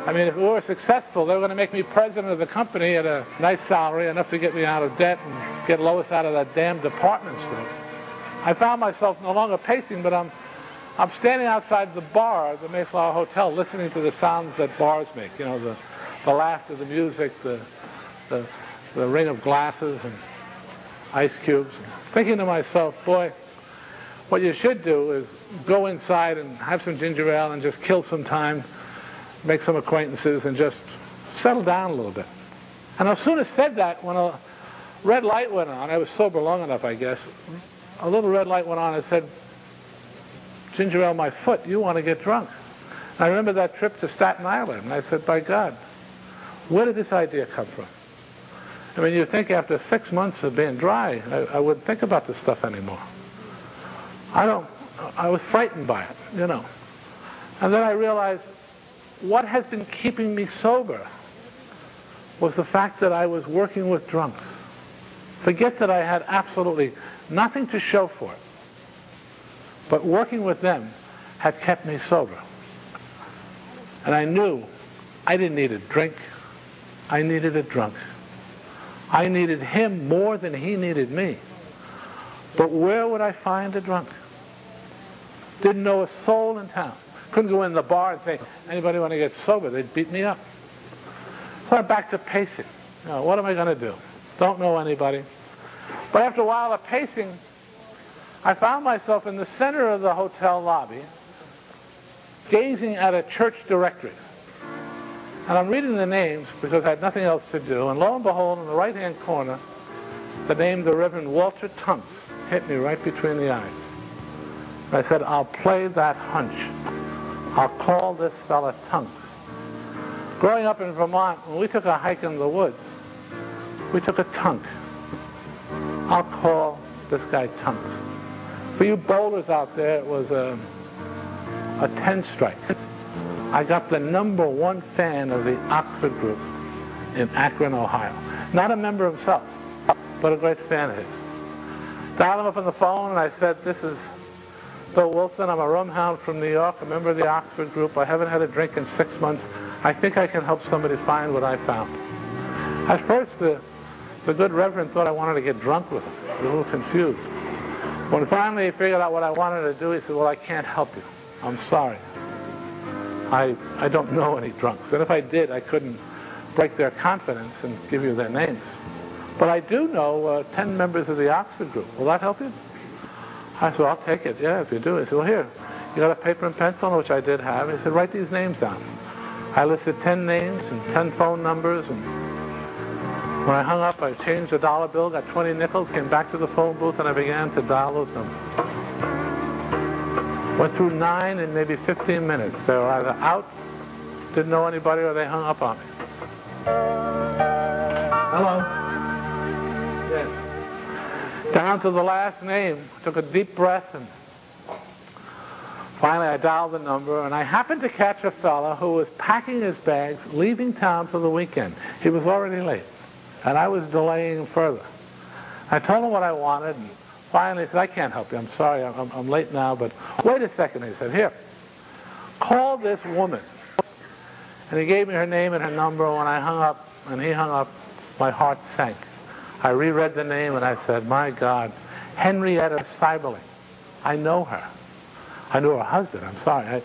I mean, if we were successful, they were going to make me president of the company at a nice salary, enough to get me out of debt and get Lois out of that damn department store. I found myself no longer pacing, but I'm, I'm standing outside the bar the Mayflower Hotel listening to the sounds that bars make, you know, the, the laughter, the music, the, the, the ring of glasses and ice cubes, thinking to myself, boy, what you should do is go inside and have some ginger ale and just kill some time make some acquaintances, and just settle down a little bit. And as soon as said that, when a red light went on, I was sober long enough, I guess, a little red light went on and said, Ginger ale, my foot, you want to get drunk. And I remember that trip to Staten Island, and I said, by God, where did this idea come from? I mean, you think after six months of being dry, I, I wouldn't think about this stuff anymore. I don't, I was frightened by it, you know. And then I realized what has been keeping me sober was the fact that I was working with drunks. Forget that I had absolutely nothing to show for it. But working with them had kept me sober. And I knew I didn't need a drink. I needed a drunk. I needed him more than he needed me. But where would I find a drunk? Didn't know a soul in town. Couldn't go in the bar and say, anybody want to get sober? They'd beat me up. So I'm back to pacing. What am I going to do? Don't know anybody. But after a while of pacing, I found myself in the center of the hotel lobby, gazing at a church directory. And I'm reading the names because I had nothing else to do. And lo and behold, in the right-hand corner, the name the Reverend Walter Tunks hit me right between the eyes. I said, I'll play that hunch. I'll call this fella Tunks. Growing up in Vermont, when we took a hike in the woods, we took a tunk. I'll call this guy Tunks. For you bowlers out there, it was a, a 10 strike. I got the number one fan of the Oxford group in Akron, Ohio. Not a member himself, but a great fan of his. Dialed him up on the phone and I said, this is Bill Wilson. I'm a rum hound from New York, a member of the Oxford group. I haven't had a drink in six months. I think I can help somebody find what I found. At first, the, the good reverend thought I wanted to get drunk with him. He was a little confused. When finally he figured out what I wanted to do, he said, well, I can't help you. I'm sorry. I, I don't know any drunks. And if I did, I couldn't break their confidence and give you their names. But I do know uh, 10 members of the Oxford group. Will that help you? I said, I'll take it. Yeah, if you do. He said, well, here, you got a paper and pencil, which I did have. He said, write these names down. I listed 10 names and 10 phone numbers. And when I hung up, I changed the dollar bill, got 20 nickels, came back to the phone booth, and I began to dial numbers. Went through nine in maybe 15 minutes. They were either out, didn't know anybody, or they hung up on me. Hello? Yes. down to the last name, took a deep breath, and finally I dialed the number, and I happened to catch a fellow who was packing his bags, leaving town for the weekend. He was already late, and I was delaying further. I told him what I wanted, and finally he said, I can't help you. I'm sorry, I'm, I'm late now, but wait a second, he said. Here, call this woman. And he gave me her name and her number. When I hung up, and he hung up, my heart sank. I reread the name and I said, my God, Henrietta Seiberling. I know her. I knew her husband. I'm sorry. I,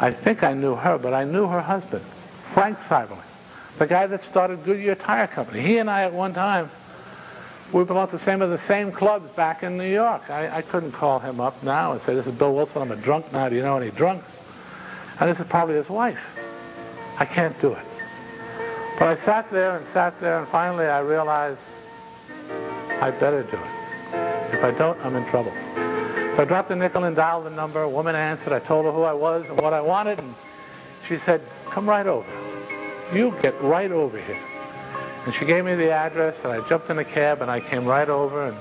I think I knew her, but I knew her husband, Frank Seiberling, the guy that started Goodyear Tire Company. He and I at one time, we belonged to some of the same clubs back in New York. I, I couldn't call him up now and say, this is Bill Wilson, I'm a drunk now, do you know any drunks? And this is probably his wife. I can't do it. But I sat there and sat there, and finally I realized I better do it. If I don't, I'm in trouble. So I dropped the nickel and dialed the number. A woman answered. I told her who I was and what I wanted, and she said, come right over. You get right over here. And she gave me the address, and I jumped in a cab, and I came right over, and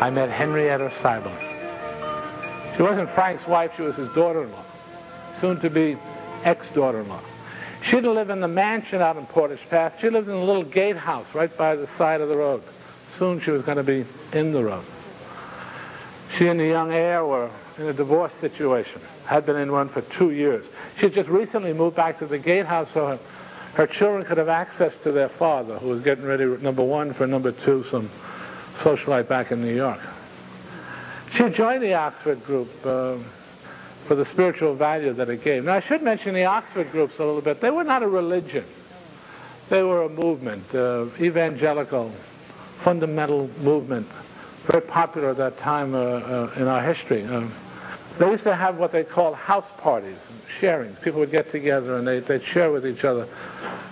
I met Henrietta Seiberling. She wasn't Frank's wife. She was his daughter-in-law, soon to be ex-daughter-in-law. She didn't live in the mansion out in Portage Path. She lived in a little gatehouse right by the side of the road. Soon she was going to be in the road. She and the young heir were in a divorce situation, had been in one for two years. She had just recently moved back to the gatehouse so her, her children could have access to their father, who was getting ready, number one, for number two, some socialite back in New York. She joined the Oxford group uh, for the spiritual value that it gave. Now, I should mention the Oxford groups a little bit. They were not a religion. They were a movement, uh, evangelical, fundamental movement, very popular at that time uh, uh, in our history. They used to have what they called house parties, sharings. People would get together and they, they'd share with each other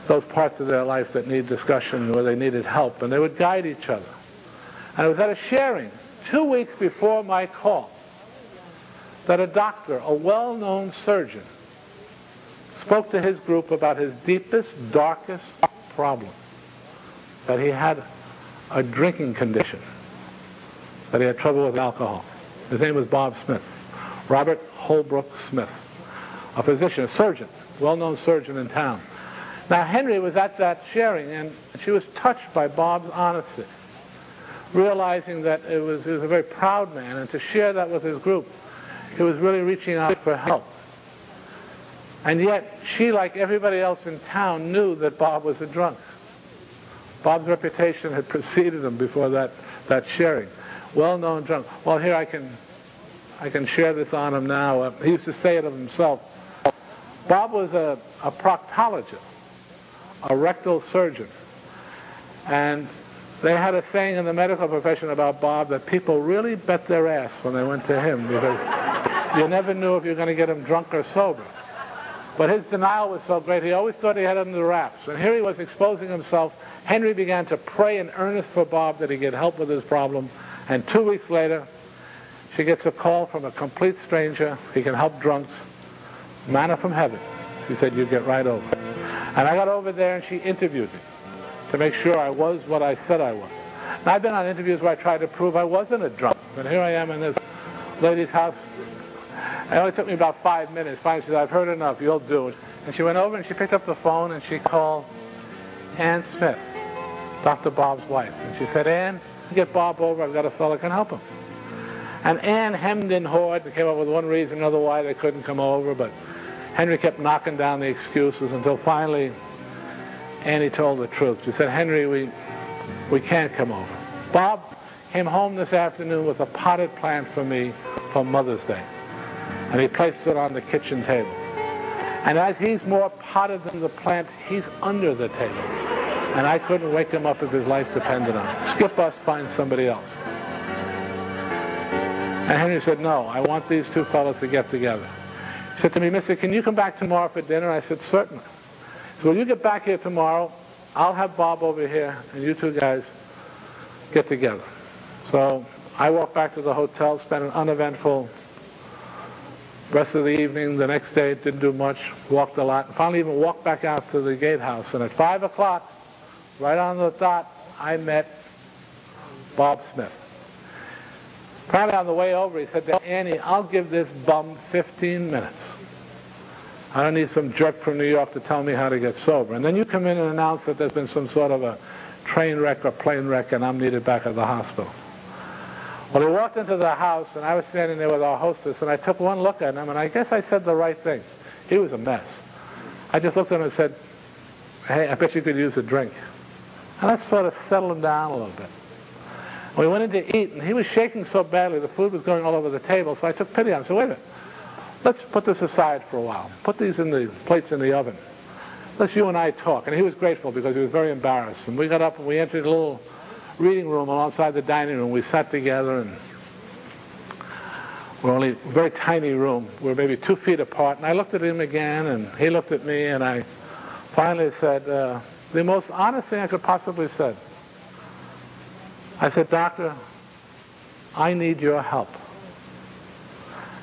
those parts of their life that need discussion, where they needed help, and they would guide each other. And it was at a sharing, two weeks before my call, that a doctor, a well-known surgeon, spoke to his group about his deepest, darkest problem, that he had a drinking condition, that he had trouble with alcohol. His name was Bob Smith, Robert Holbrook Smith, a physician, a surgeon, well-known surgeon in town. Now, Henry was at that sharing, and she was touched by Bob's honesty, realizing that it was, he was a very proud man, and to share that with his group, he was really reaching out for help. And yet, she, like everybody else in town, knew that Bob was a drunk. Bob's reputation had preceded him before that, that sharing. Well-known drunk. Well, here I can, I can share this on him now. Uh, he used to say it of himself. Bob was a, a proctologist, a rectal surgeon. And they had a saying in the medical profession about Bob that people really bet their ass when they went to him because you never knew if you were going to get him drunk or sober. But his denial was so great, he always thought he had it under wraps. And here he was exposing himself. Henry began to pray in earnest for Bob that he get help with his problem. And two weeks later, she gets a call from a complete stranger. He can help drunks. Manna from heaven. She said, you get right over. And I got over there and she interviewed me to make sure I was what I said I was. And I've been on interviews where I tried to prove I wasn't a drunk. And here I am in this lady's house. It only took me about five minutes. Finally, she said, I've heard enough. You'll do it. And she went over and she picked up the phone and she called Ann Smith, Dr. Bob's wife. And she said, Ann, get Bob over. I've got a fellow can help him. And Ann hemmed and hawed and came up with one reason or another why they couldn't come over. But Henry kept knocking down the excuses until finally Annie told the truth. She said, Henry, we, we can't come over. Bob came home this afternoon with a potted plant for me for Mother's Day. And he placed it on the kitchen table. And as he's more potted than the plant, he's under the table. And I couldn't wake him up if his life depended on it. Skip us, find somebody else. And Henry said, no, I want these two fellows to get together. He said to me, Mister, can you come back tomorrow for dinner? I said, certainly. So when you get back here tomorrow, I'll have Bob over here, and you two guys get together. So I walked back to the hotel, spent an uneventful rest of the evening. The next day, didn't do much, walked a lot, and finally even walked back out to the gatehouse. And at 5 o'clock, right on the dot, I met Bob Smith. Probably on the way over, he said to Annie, I'll give this bum 15 minutes. I don't need some jerk from New York to tell me how to get sober. And then you come in and announce that there's been some sort of a train wreck or plane wreck and I'm needed back at the hospital. Well, he walked into the house and I was standing there with our hostess and I took one look at him and I guess I said the right thing. He was a mess. I just looked at him and said, hey, I bet you could use a drink. And that sort of settled him down a little bit. We went in to eat and he was shaking so badly the food was going all over the table so I took pity on him. I said, wait a minute. let's put this aside for a while. Put these in the plates in the oven. Let's you and I talk. And he was grateful because he was very embarrassed. And we got up and we entered a little reading room alongside the dining room. We sat together and we're only a very tiny room. We're maybe two feet apart. And I looked at him again and he looked at me and I finally said, uh, the most honest thing I could possibly said. I said, Doctor, I need your help.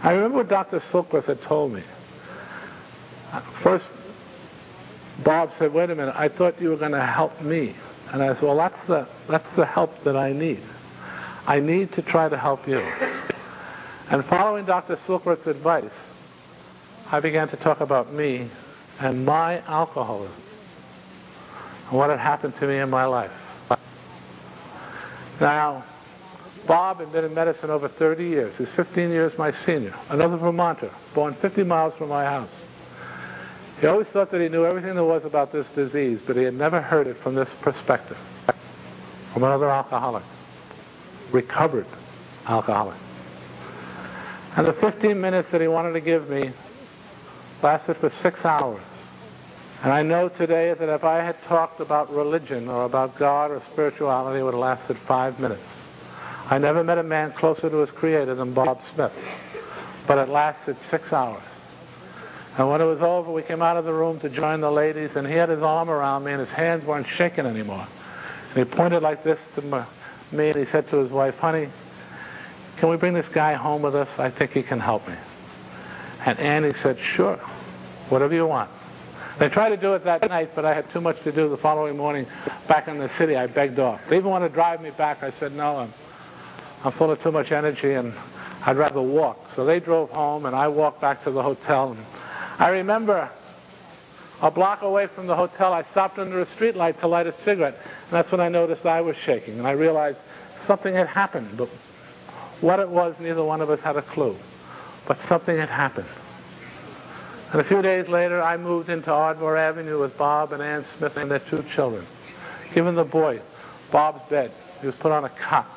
I remember what Dr. Silkworth had told me. First, Bob said, wait a minute, I thought you were going to help me. And I said, well, that's the, that's the help that I need. I need to try to help you. And following Dr. Silkworth's advice, I began to talk about me and my alcoholism and what had happened to me in my life. Now, Bob had been in medicine over 30 years. He's 15 years my senior. Another Vermonter, born 50 miles from my house. He always thought that he knew everything there was about this disease, but he had never heard it from this perspective, from another alcoholic, recovered alcoholic. And the 15 minutes that he wanted to give me lasted for six hours. And I know today that if I had talked about religion or about God or spirituality, it would have lasted five minutes. I never met a man closer to his creator than Bob Smith. But it lasted six hours. And when it was over, we came out of the room to join the ladies, and he had his arm around me, and his hands weren't shaking anymore. And he pointed like this to me, and he said to his wife, honey, can we bring this guy home with us? I think he can help me. And Annie said, sure, whatever you want. They tried to do it that night, but I had too much to do the following morning back in the city. I begged off. They even wanted to drive me back. I said, no, I'm I'm full of too much energy and I'd rather walk. So they drove home and I walked back to the hotel. And I remember a block away from the hotel, I stopped under a streetlight to light a cigarette. And that's when I noticed I was shaking. And I realized something had happened. But what it was, neither one of us had a clue. But something had happened. And a few days later, I moved into Ardmore Avenue with Bob and Ann Smith and their two children. Given the boy Bob's bed, he was put on a cot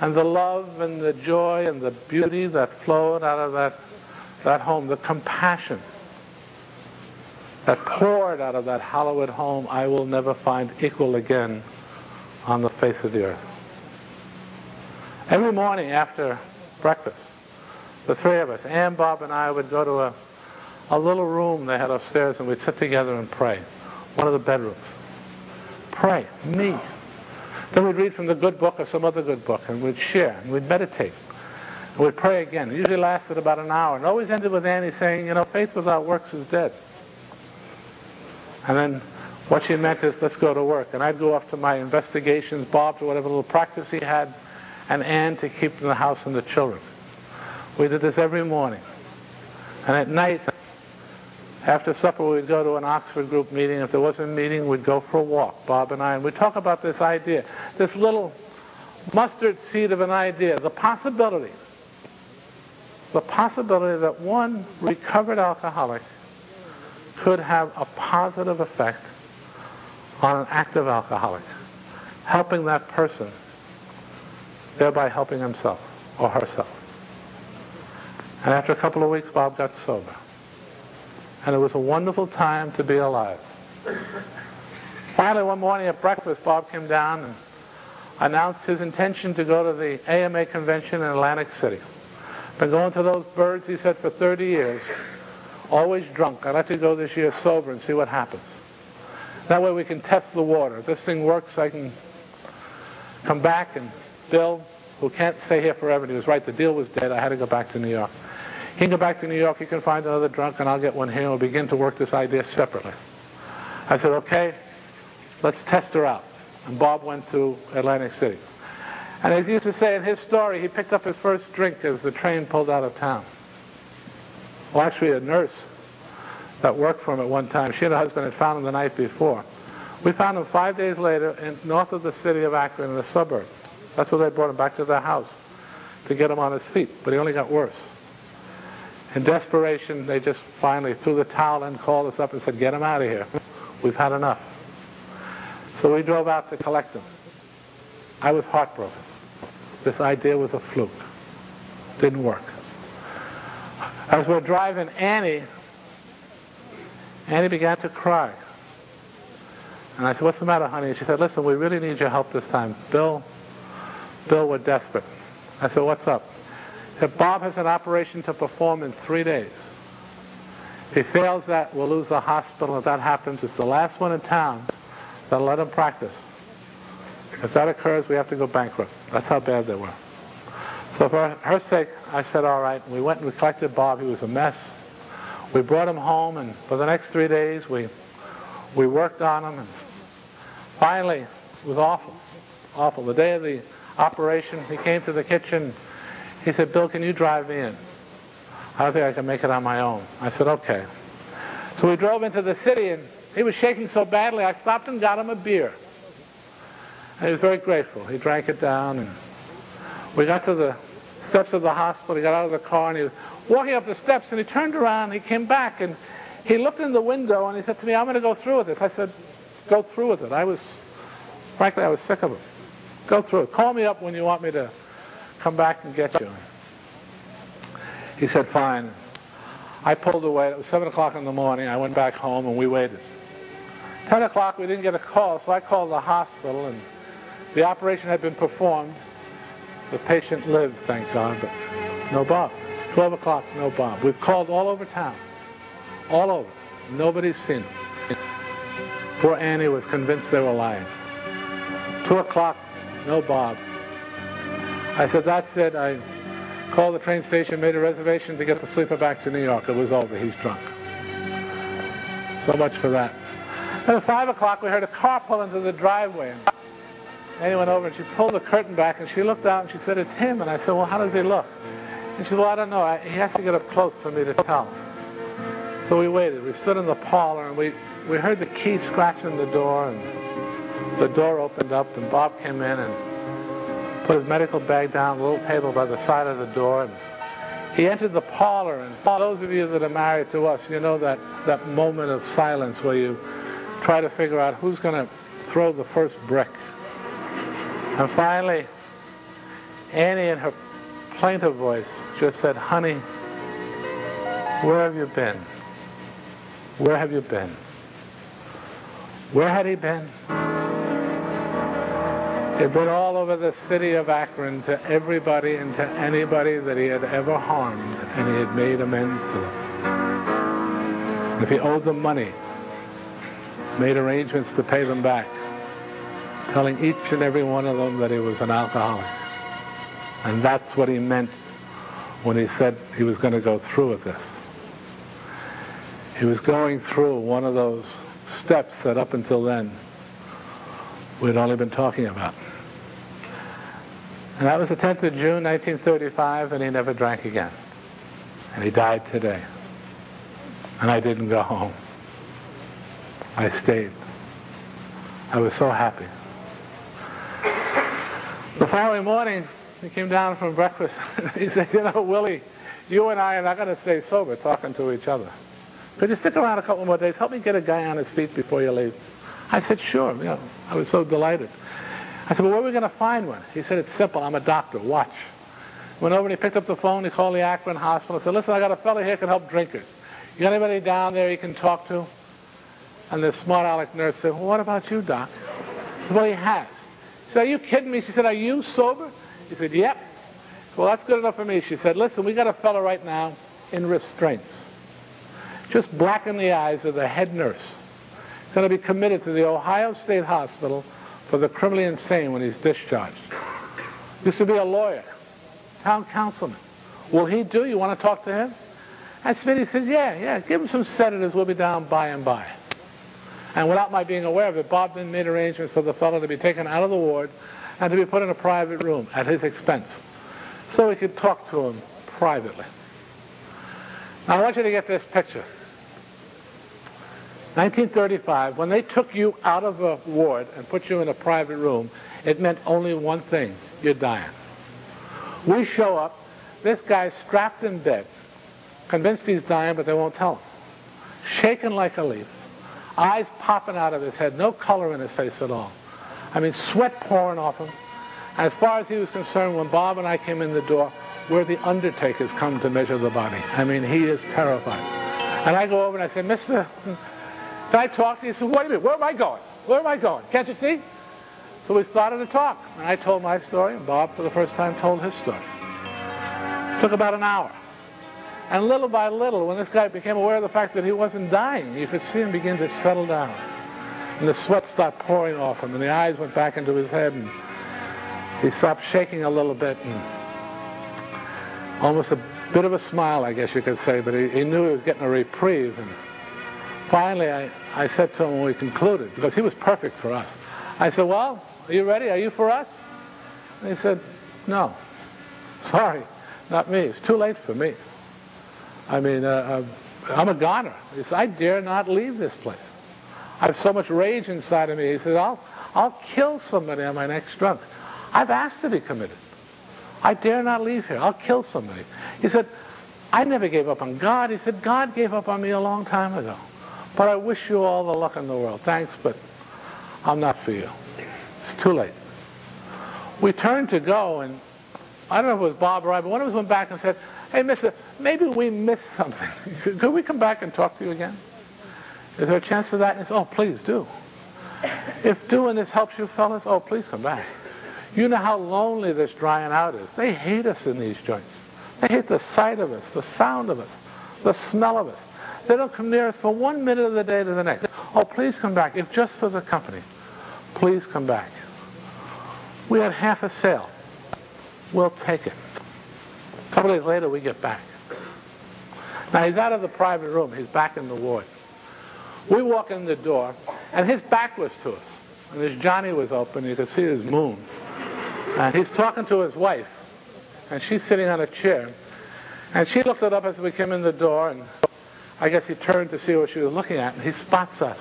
and the love and the joy and the beauty that flowed out of that, that home, the compassion that poured out of that hallowed home, I will never find equal again on the face of the earth. Every morning after breakfast, the three of us, Ann, Bob, and I would go to a, a little room they had upstairs and we'd sit together and pray. One of the bedrooms. Pray. Me. Then we'd read from the good book or some other good book, and we'd share, and we'd meditate. And we'd pray again. It usually lasted about an hour, and always ended with Annie saying, you know, faith without works is dead. And then what she meant is, let's go to work. And I'd go off to my investigations, Bob to whatever little practice he had, and Ann to keep the house and the children. We did this every morning. And at night, after supper, we'd go to an Oxford group meeting. If there wasn't a meeting, we'd go for a walk, Bob and I, and we'd talk about this idea, this little mustard seed of an idea, the possibility, the possibility that one recovered alcoholic could have a positive effect on an active alcoholic, helping that person, thereby helping himself or herself. And after a couple of weeks, Bob got sober and it was a wonderful time to be alive. Finally, one morning at breakfast, Bob came down and announced his intention to go to the AMA convention in Atlantic City. Been going to those birds, he said, for 30 years. Always drunk. I'd like to go this year sober and see what happens. That way we can test the water. If this thing works, I can come back and Bill, who can't stay here forever, and he was right, the deal was dead. I had to go back to New York. He can go back to New York, he can find another drunk, and I'll get one here, and we'll begin to work this idea separately. I said, okay, let's test her out. And Bob went to Atlantic City. And as he used to say in his story, he picked up his first drink as the train pulled out of town. Well, actually, a nurse that worked for him at one time, she and her husband had found him the night before. We found him five days later in north of the city of Akron in the suburb. That's where they brought him back to their house to get him on his feet, but he only got worse. In desperation, they just finally threw the towel and called us up and said, get them out of here. We've had enough. So we drove out to collect them. I was heartbroken. This idea was a fluke. Didn't work. As we're driving, Annie, Annie began to cry. And I said, what's the matter, honey? And she said, listen, we really need your help this time. Bill, Bill, we're desperate. I said, what's up? Said, Bob has an operation to perform in three days. If he fails that, we'll lose the hospital. If that happens, it's the last one in town that'll let him practice. If that occurs, we have to go bankrupt. That's how bad they were. So for her sake, I said, all right. We went and we collected Bob. He was a mess. We brought him home, and for the next three days, we, we worked on him. And finally, it was awful, awful. The day of the operation, he came to the kitchen. He said, Bill, can you drive in? I don't think I can make it on my own. I said, okay. So we drove into the city, and he was shaking so badly, I stopped and got him a beer. And he was very grateful. He drank it down, and we got to the steps of the hospital. He got out of the car, and he was walking up the steps, and he turned around, he came back, and he looked in the window, and he said to me, I'm going to go through with this. I said, go through with it. I was, frankly, I was sick of it. Go through it. Call me up when you want me to come back and get you. He said, fine. I pulled away. It was 7 o'clock in the morning. I went back home, and we waited. 10 o'clock, we didn't get a call, so I called the hospital, and the operation had been performed. The patient lived, thank God, but no Bob. 12 o'clock, no Bob. We've called all over town. All over. Nobody's seen him. Poor Annie was convinced they were lying. 2 o'clock, no Bob. I said, that's it. I called the train station, made a reservation to get the sleeper back to New York. It was over. He's drunk. So much for that. At 5 o'clock, we heard a car pull into the driveway. And Annie went over and she pulled the curtain back and she looked out and she said, it's him. And I said, well, how does he look? And she said, well, I don't know. I, he has to get up close for me to tell. So we waited. We stood in the parlor and we, we heard the key scratching the door and the door opened up and Bob came in and put his medical bag down, on a little table by the side of the door. And he entered the parlor and for those of you that are married to us, you know that, that moment of silence where you try to figure out who's going to throw the first brick. And finally, Annie in her plaintive voice just said, honey, where have you been? Where have you been? Where had he been? He'd been all over the city of Akron to everybody and to anybody that he had ever harmed, and he had made amends to them. If he owed them money, made arrangements to pay them back telling each and every one of them that he was an alcoholic. And that's what he meant when he said he was going to go through with this. He was going through one of those steps that up until then we'd only been talking about. And that was the 10th of June, 1935, and he never drank again. And he died today. And I didn't go home. I stayed. I was so happy. The following morning, he came down from breakfast. he said, you know, Willie, you and I are not going to stay sober talking to each other. Could you stick around a couple more days? Help me get a guy on his feet before you leave. I said, sure. You know, I was so delighted. I said, well, where are we going to find one? He said, it's simple. I'm a doctor. Watch. Went over and he picked up the phone. He called the Akron hospital. He said, listen, I got a fellow here who can help drinkers. You got anybody down there you can talk to? And the smart aleck nurse said, well, what about you, doc? Said, well, he has. She said, are you kidding me? She said, are you sober? He said, yep. Well, that's good enough for me. She said, listen, we got a fellow right now in restraints. Just black in the eyes of the head nurse. He's going to be committed to the Ohio State Hospital for the criminally insane when he's discharged. Used to be a lawyer, town councilman. Will he do? You want to talk to him? And Smitty says, yeah, yeah, give him some sedatives. We'll be down by and by. And without my being aware of it, Bob then made arrangements for the fellow to be taken out of the ward and to be put in a private room at his expense so we could talk to him privately. Now, I want you to get this picture. 1935, when they took you out of a ward and put you in a private room, it meant only one thing, you're dying. We show up, this guy's strapped in bed, convinced he's dying, but they won't tell him. Shaking like a leaf eyes popping out of his head, no color in his face at all. I mean, sweat pouring off him. As far as he was concerned, when Bob and I came in the door, where the undertakers come to measure the body. I mean, he is terrified. And I go over and I say, Mister, can I talked to you? He said, wait a minute, where am I going? Where am I going? Can't you see? So we started to talk. And I told my story, and Bob, for the first time, told his story. It took about an hour. And little by little, when this guy became aware of the fact that he wasn't dying, you could see him begin to settle down. And the sweat stopped pouring off him, and the eyes went back into his head, and he stopped shaking a little bit, and almost a bit of a smile, I guess you could say, but he, he knew he was getting a reprieve. And finally, I, I said to him when we concluded, because he was perfect for us, I said, well, are you ready? Are you for us? And he said, no. Sorry, not me. It's too late for me. I mean, uh, uh, I'm a goner. He said, I dare not leave this place. I have so much rage inside of me. He said, I'll, I'll kill somebody on my next drunk. I've asked to be committed. I dare not leave here. I'll kill somebody. He said, I never gave up on God. He said, God gave up on me a long time ago. But I wish you all the luck in the world. Thanks, but I'm not for you. It's too late. We turned to go, and I don't know if it was Bob or I, but one of us went back and said, hey, mister, maybe we missed something. Could we come back and talk to you again? Is there a chance of that? And he said, oh, please do. If doing this helps you fellas, oh, please come back. You know how lonely this drying out is. They hate us in these joints. They hate the sight of us, the sound of us, the smell of us. They don't come near us for one minute of the day to the next. Oh, please come back, if just for the company. Please come back. We had half a sale. We'll take it. A couple days later, we get back. Now, he's out of the private room. He's back in the ward. We walk in the door, and his back was to us. And his Johnny was open. You could see his moon. And he's talking to his wife, and she's sitting on a chair. And she looked it up as we came in the door, and I guess he turned to see what she was looking at, and he spots us.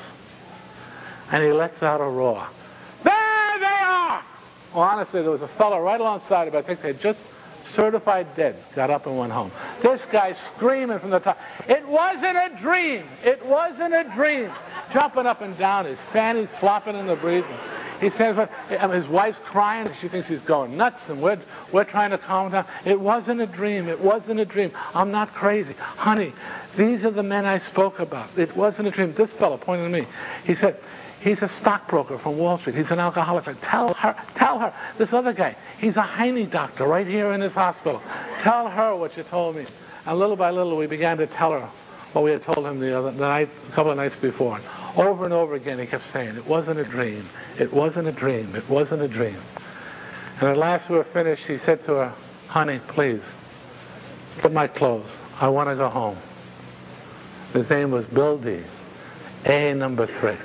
And he lets out a roar. There they are! Well, honestly, there was a fellow right alongside of him. I think they just certified dead, got up and went home. This guy screaming from the top. It wasn't a dream. It wasn't a dream. Jumping up and down, his fanny's flopping in the breeze. He says, his wife's crying. She thinks he's going nuts, and we're, we're trying to calm him down. It wasn't a dream. It wasn't a dream. I'm not crazy. Honey, these are the men I spoke about. It wasn't a dream. This fellow pointed at me. He said, He's a stockbroker from Wall Street. He's an alcoholic. Tell her, tell her, this other guy, he's a Heine doctor right here in this hospital. Tell her what you told me. And little by little, we began to tell her what we had told him the other the night, a couple of nights before. Over and over again, he kept saying, it wasn't a dream. It wasn't a dream. It wasn't a dream. And at last we were finished. He said to her, honey, please, put my clothes. I want to go home. His name was Bill D. A number three.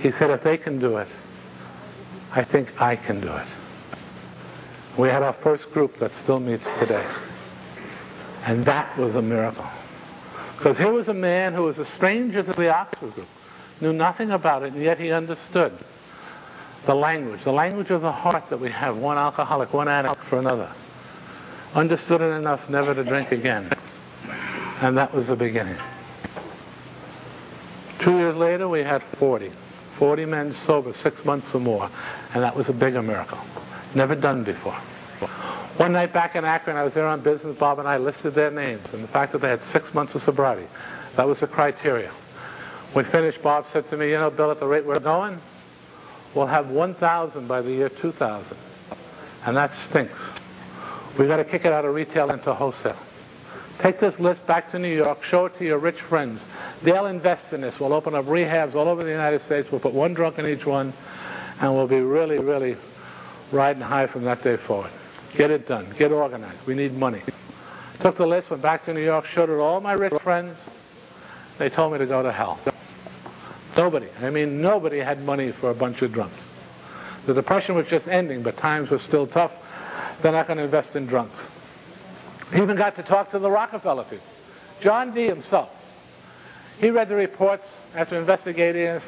He said, if they can do it, I think I can do it. We had our first group that still meets today. And that was a miracle. Because here was a man who was a stranger to the Oxford group, knew nothing about it, and yet he understood the language, the language of the heart that we have, one alcoholic, one addict for another. Understood it enough never to drink again. And that was the beginning. Two years later, we had 40. 40 men sober, six months or more. And that was a bigger miracle. Never done before. One night back in Akron, I was there on business. Bob and I listed their names and the fact that they had six months of sobriety. That was the criteria. We finished, Bob said to me, you know, Bill, at the rate we're going, we'll have 1,000 by the year 2000. And that stinks. We've got to kick it out of retail into wholesale. Take this list back to New York, show it to your rich friends, They'll invest in this. We'll open up rehabs all over the United States. We'll put one drunk in each one, and we'll be really, really riding high from that day forward. Get it done. Get organized. We need money. Took the list, went back to New York, showed it to all my rich friends. They told me to go to hell. Nobody, I mean nobody had money for a bunch of drunks. The depression was just ending, but times were still tough. They're not going to invest in drunks. Even got to talk to the Rockefeller people. John D. himself he read the reports after investigating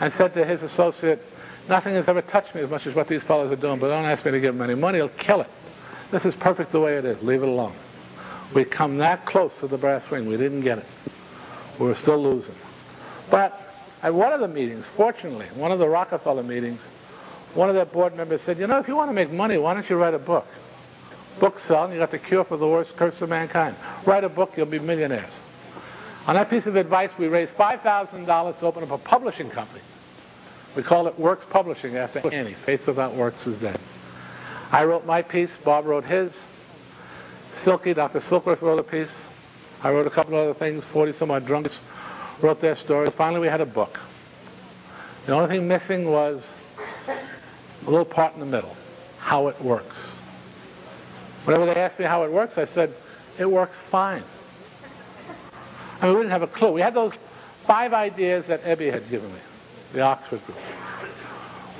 and said to his associate, nothing has ever touched me as much as what these fellows are doing, but don't ask me to give them any money. It'll kill it. This is perfect the way it is. Leave it alone. We come that close to the brass ring. We didn't get it. We were still losing. But at one of the meetings, fortunately, one of the Rockefeller meetings, one of their board members said, you know, if you want to make money, why don't you write a book? Books sell, you got the cure for the worst curse of mankind. Write a book, you'll be millionaires. On that piece of advice, we raised $5,000 to open up a publishing company. We called it Works Publishing after Annie. Faith without works is dead. I wrote my piece. Bob wrote his. Silky, Dr. Silkworth wrote a piece. I wrote a couple of other things. 40 some odd drunks wrote their stories. Finally, we had a book. The only thing missing was a little part in the middle, how it works. Whenever they asked me how it works, I said, it works fine. I mean, we didn't have a clue. We had those five ideas that Ebby had given me, the Oxford group.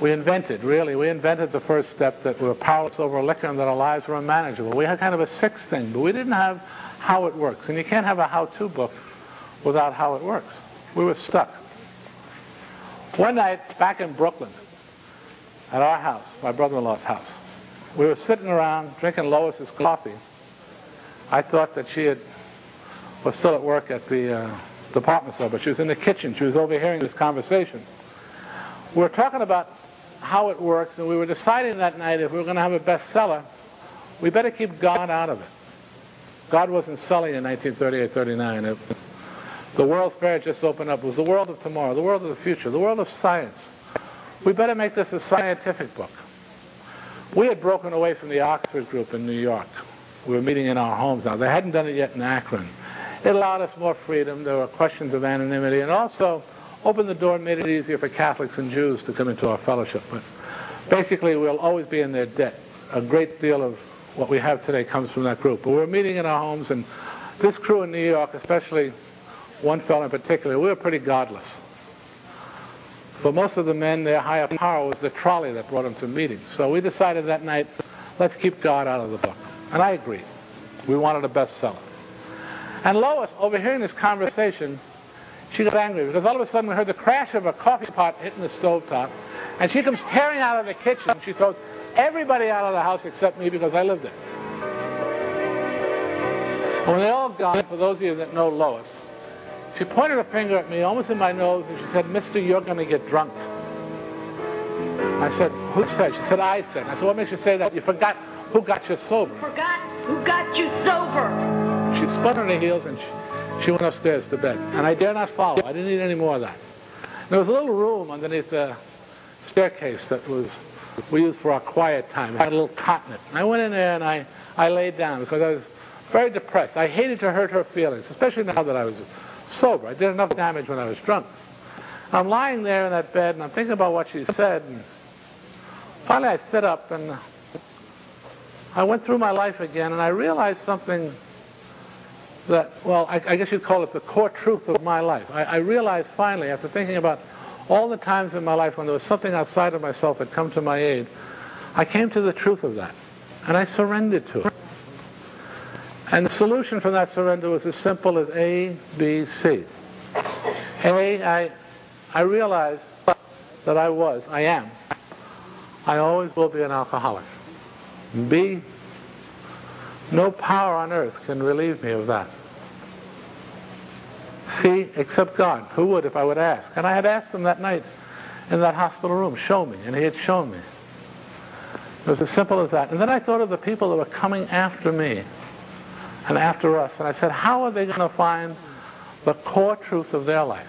We invented, really, we invented the first step that we were powerless over liquor and that our lives were unmanageable. We had kind of a sixth thing, but we didn't have how it works. And you can't have a how-to book without how it works. We were stuck. One night, back in Brooklyn, at our house, my brother-in-law's house, we were sitting around drinking Lois's coffee. I thought that she had was still at work at the uh, department store, but she was in the kitchen. She was overhearing this conversation. We were talking about how it works, and we were deciding that night if we were going to have a bestseller, we better keep God out of it. God wasn't selling in 1938, 39. It, the World's Fair just opened up. It was the world of tomorrow, the world of the future, the world of science. We better make this a scientific book. We had broken away from the Oxford group in New York. We were meeting in our homes now. They hadn't done it yet in Akron. It allowed us more freedom. There were questions of anonymity, and also opened the door and made it easier for Catholics and Jews to come into our fellowship. But basically, we'll always be in their debt. A great deal of what we have today comes from that group. But we were meeting in our homes, and this crew in New York, especially one fellow in particular, we were pretty godless. For most of the men, their higher power was the trolley that brought them to meetings. So we decided that night, let's keep God out of the book. And I agreed. We wanted a bestseller. And Lois, overhearing this conversation, she got angry because all of a sudden we heard the crash of a coffee pot hitting the stovetop, and she comes tearing out of the kitchen. She throws everybody out of the house except me because I lived there. And when they all gone, for those of you that know Lois, she pointed her finger at me almost in my nose and she said, Mister, you're going to get drunk. I said, who said? She said, I said. I said, what makes you say that? You forgot who got you sober. Forgot who got you sober. She spun on her heels and she, she went upstairs to bed. And I dare not follow. I didn't need any more of that. There was a little room underneath the staircase that was we used for our quiet time. It had a little cot in it. And I went in there and I, I laid down because I was very depressed. I hated to hurt her feelings, especially now that I was sober. I did enough damage when I was drunk. I'm lying there in that bed and I'm thinking about what she said. And finally I sit up and I went through my life again and I realized something that, well, I, I guess you'd call it the core truth of my life. I, I realized finally, after thinking about all the times in my life when there was something outside of myself that come to my aid, I came to the truth of that. And I surrendered to it. And the solution for that surrender was as simple as A, B, C. A, I, I realized that I was, I am, I always will be an alcoholic. B, no power on earth can relieve me of that. C, except God. Who would if I would ask? And I had asked him that night in that hospital room, show me. And he had shown me. It was as simple as that. And then I thought of the people that were coming after me and after us. And I said, how are they going to find the core truth of their life?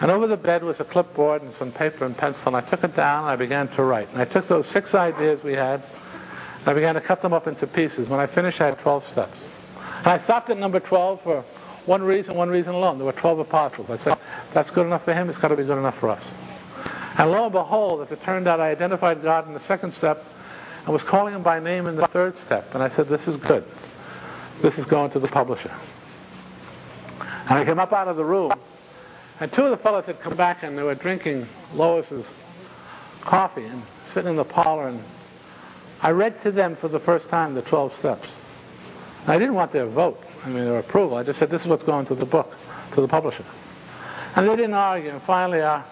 And over the bed was a clipboard and some paper and pencil. And I took it down and I began to write. And I took those six ideas we had and I began to cut them up into pieces. When I finished, I had 12 steps. And I stopped at number 12 for one reason, one reason alone. There were 12 apostles. I said, that's good enough for him. It's got to be good enough for us. And lo and behold, as it turned out, I identified God in the second step and was calling him by name in the third step. And I said, this is good. This is going to the publisher. And I came up out of the room, and two of the fellows had come back and they were drinking Lois's coffee and sitting in the parlor. And I read to them for the first time the 12 steps. And I didn't want their vote. I mean, their approval. I just said, this is what's going to the book, to the publisher. And they didn't argue. And finally, our,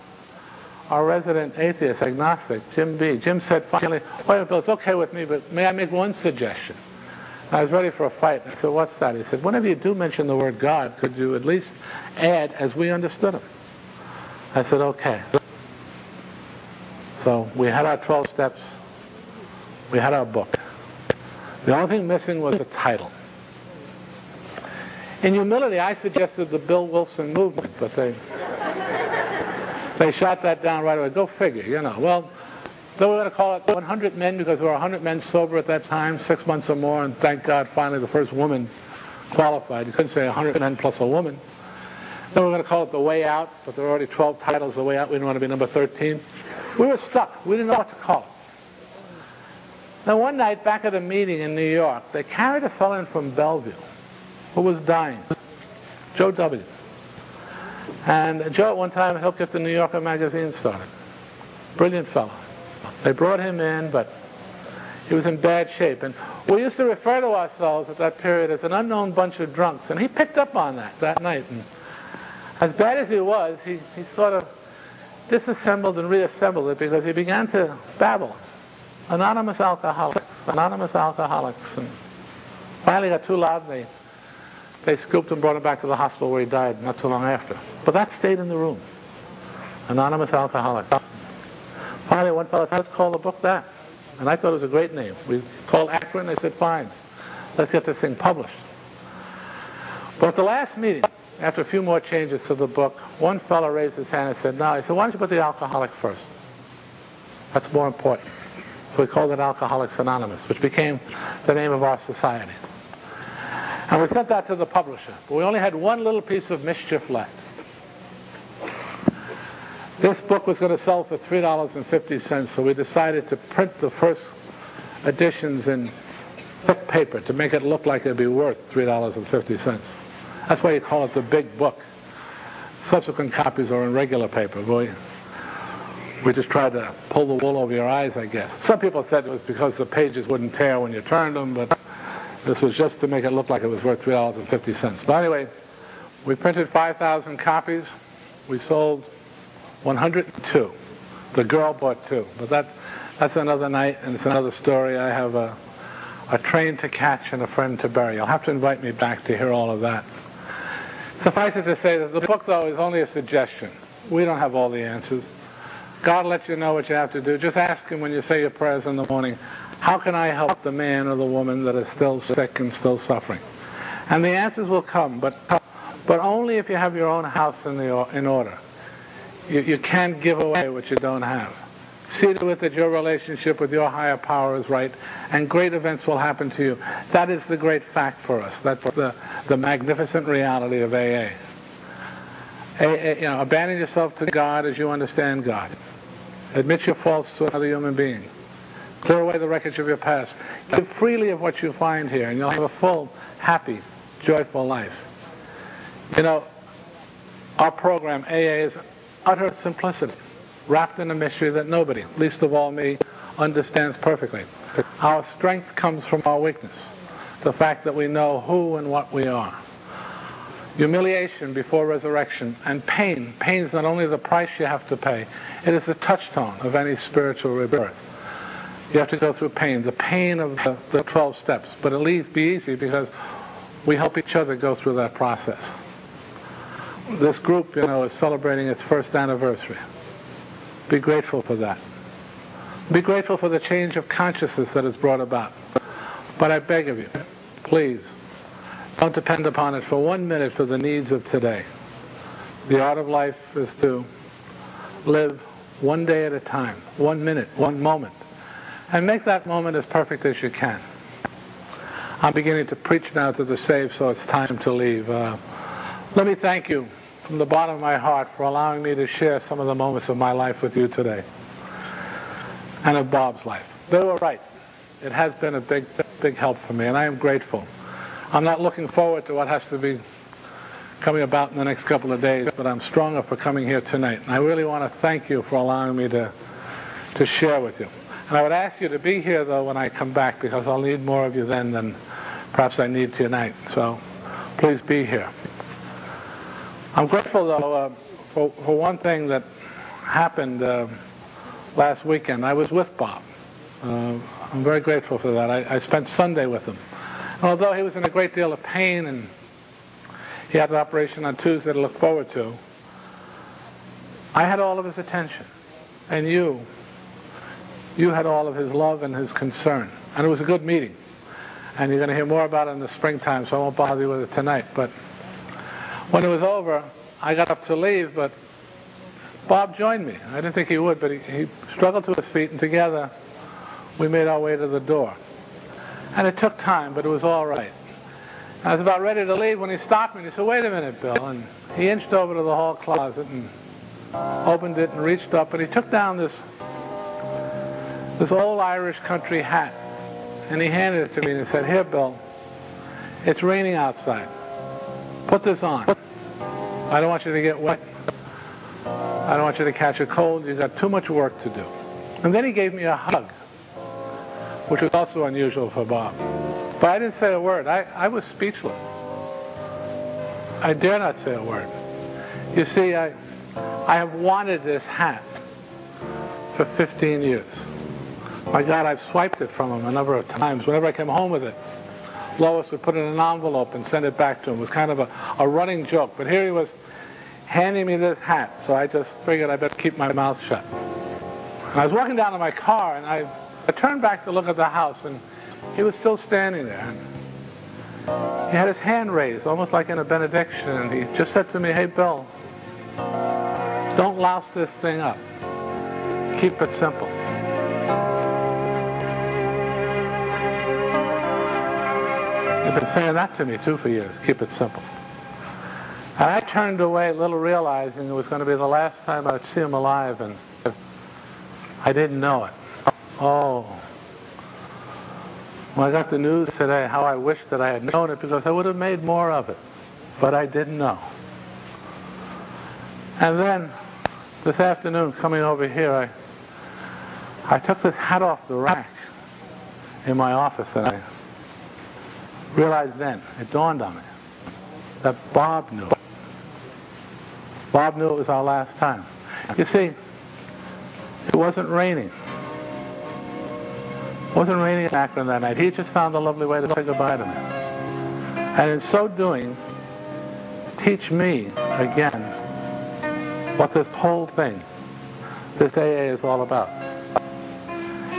our resident atheist, agnostic, Jim B., Jim said finally, wait, Bill, it's okay with me, but may I make one suggestion? And I was ready for a fight. I said, what's that? He said, whenever you do mention the word God, could you at least add, as we understood him? I said, okay. So we had our 12 steps. We had our book. The only thing missing was a title. In humility, I suggested the Bill Wilson movement, but they they shot that down right away. Go figure, you know. Well, they were going to call it 100 Men because there were 100 men sober at that time, six months or more, and thank God finally the first woman qualified. You couldn't say 100 men plus a woman. Then we were going to call it The Way Out, but there were already 12 titles, The Way Out. We didn't want to be number 13. We were stuck. We didn't know what to call it. Now, one night back at a meeting in New York, they carried a fellow in from Bellevue who was dying, Joe W. And Joe at one time helped get the New Yorker magazine started. Brilliant fellow. They brought him in, but he was in bad shape. And we used to refer to ourselves at that period as an unknown bunch of drunks. And he picked up on that that night. And as bad as he was, he, he sort of disassembled and reassembled it because he began to babble. Anonymous alcoholics, anonymous alcoholics. And finally got too loud and they, they scooped and brought him back to the hospital where he died not too long after. But that stayed in the room. Anonymous Alcoholic. Finally, one fellow said, let's call the book that. And I thought it was a great name. We called Akron. They said, fine, let's get this thing published. But at the last meeting, after a few more changes to the book, one fellow raised his hand and said, no. He said, why don't you put the alcoholic first? That's more important. So we called it Alcoholics Anonymous, which became the name of our society. And we sent that to the publisher. But we only had one little piece of mischief left. This book was going to sell for $3.50, so we decided to print the first editions in thick paper to make it look like it'd be worth $3.50. That's why you call it the big book. Subsequent copies are in regular paper. We, we just tried to pull the wool over your eyes, I guess. Some people said it was because the pages wouldn't tear when you turned them, but this was just to make it look like it was worth $3.50. But anyway, we printed 5,000 copies. We sold 102. The girl bought two. But that's, that's another night, and it's another story. I have a, a train to catch and a friend to bury. You'll have to invite me back to hear all of that. Suffice it to say that the book, though, is only a suggestion. We don't have all the answers. God lets you know what you have to do. Just ask him when you say your prayers in the morning, how can I help the man or the woman that is still sick and still suffering? And the answers will come, but, but only if you have your own house in, the, in order. You, you can't give away what you don't have. See to it that your relationship with your higher power is right, and great events will happen to you. That is the great fact for us. That's the, the magnificent reality of AA. You know, abandon yourself to God as you understand God. Admit your faults to another human being. Clear away the wreckage of your past. Give freely of what you find here, and you'll have a full, happy, joyful life. You know, our program, AA, is utter simplicity, wrapped in a mystery that nobody, least of all me, understands perfectly. Our strength comes from our weakness, the fact that we know who and what we are. Humiliation before resurrection and pain. Pain is not only the price you have to pay, it is the touchstone of any spiritual rebirth. You have to go through pain, the pain of the, the 12 steps, but at least be easy because we help each other go through that process this group, you know, is celebrating its first anniversary. Be grateful for that. Be grateful for the change of consciousness that is brought about. But I beg of you, please, don't depend upon it for one minute for the needs of today. The art of life is to live one day at a time, one minute, one moment, and make that moment as perfect as you can. I'm beginning to preach now to the saved, so it's time to leave. Uh, let me thank you from the bottom of my heart for allowing me to share some of the moments of my life with you today and of Bob's life. They were right. It has been a big, big help for me, and I am grateful. I'm not looking forward to what has to be coming about in the next couple of days, but I'm stronger for coming here tonight. And I really want to thank you for allowing me to, to share with you. And I would ask you to be here, though, when I come back, because I'll need more of you then than perhaps I need tonight. So please be here. I'm grateful, though, uh, for, for one thing that happened uh, last weekend. I was with Bob. Uh, I'm very grateful for that. I, I spent Sunday with him. And although he was in a great deal of pain and he had an operation on Tuesday to look forward to, I had all of his attention. And you, you had all of his love and his concern. And it was a good meeting. and you're going to hear more about it in the springtime, so I won't bother you with it tonight. But when it was over, I got up to leave, but Bob joined me. I didn't think he would, but he, he struggled to his feet, and together we made our way to the door. And it took time, but it was all right. I was about ready to leave when he stopped me and he said, wait a minute, Bill. And he inched over to the hall closet and opened it and reached up and he took down this this old Irish country hat and he handed it to me and said, here, Bill, it's raining outside. Put this on. I don't want you to get wet. I don't want you to catch a cold. You've got too much work to do. And then he gave me a hug, which was also unusual for Bob. But I didn't say a word. I, I was speechless. I dare not say a word. You see, I, I have wanted this hat for 15 years. My God, I've swiped it from him a number of times. Whenever I came home with it, Lois would put it in an envelope and send it back to him. It was kind of a, a running joke. But here he was handing me this hat, so I just figured I better keep my mouth shut. And I was walking down to my car, and I, I turned back to look at the house, and he was still standing there. He had his hand raised, almost like in a benediction, and he just said to me, hey, Bill, don't louse this thing up. Keep it simple. You've been saying that to me, too, for years. Keep it simple. And I turned away, little realizing it was going to be the last time I'd see him alive, and I didn't know it. Oh. When I got the news today, how I wished that I had known it because I would have made more of it. But I didn't know. And then this afternoon, coming over here, I, I took this hat off the rack in my office and I realized then, it dawned on me, that Bob knew. Bob knew it was our last time. You see, it wasn't raining. It wasn't raining in Akron that night. He just found a lovely way to say goodbye to me. And in so doing, teach me again what this whole thing, this AA is all about.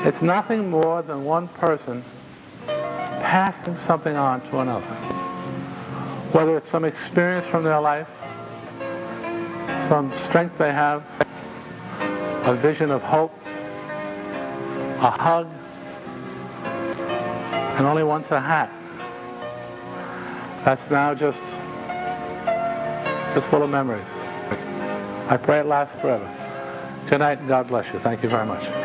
It's nothing more than one person passing something on to another. Whether it's some experience from their life, some strength they have, a vision of hope, a hug, and only once a hat. That's now just, just full of memories. I pray it lasts forever. Good night and God bless you. Thank you very much.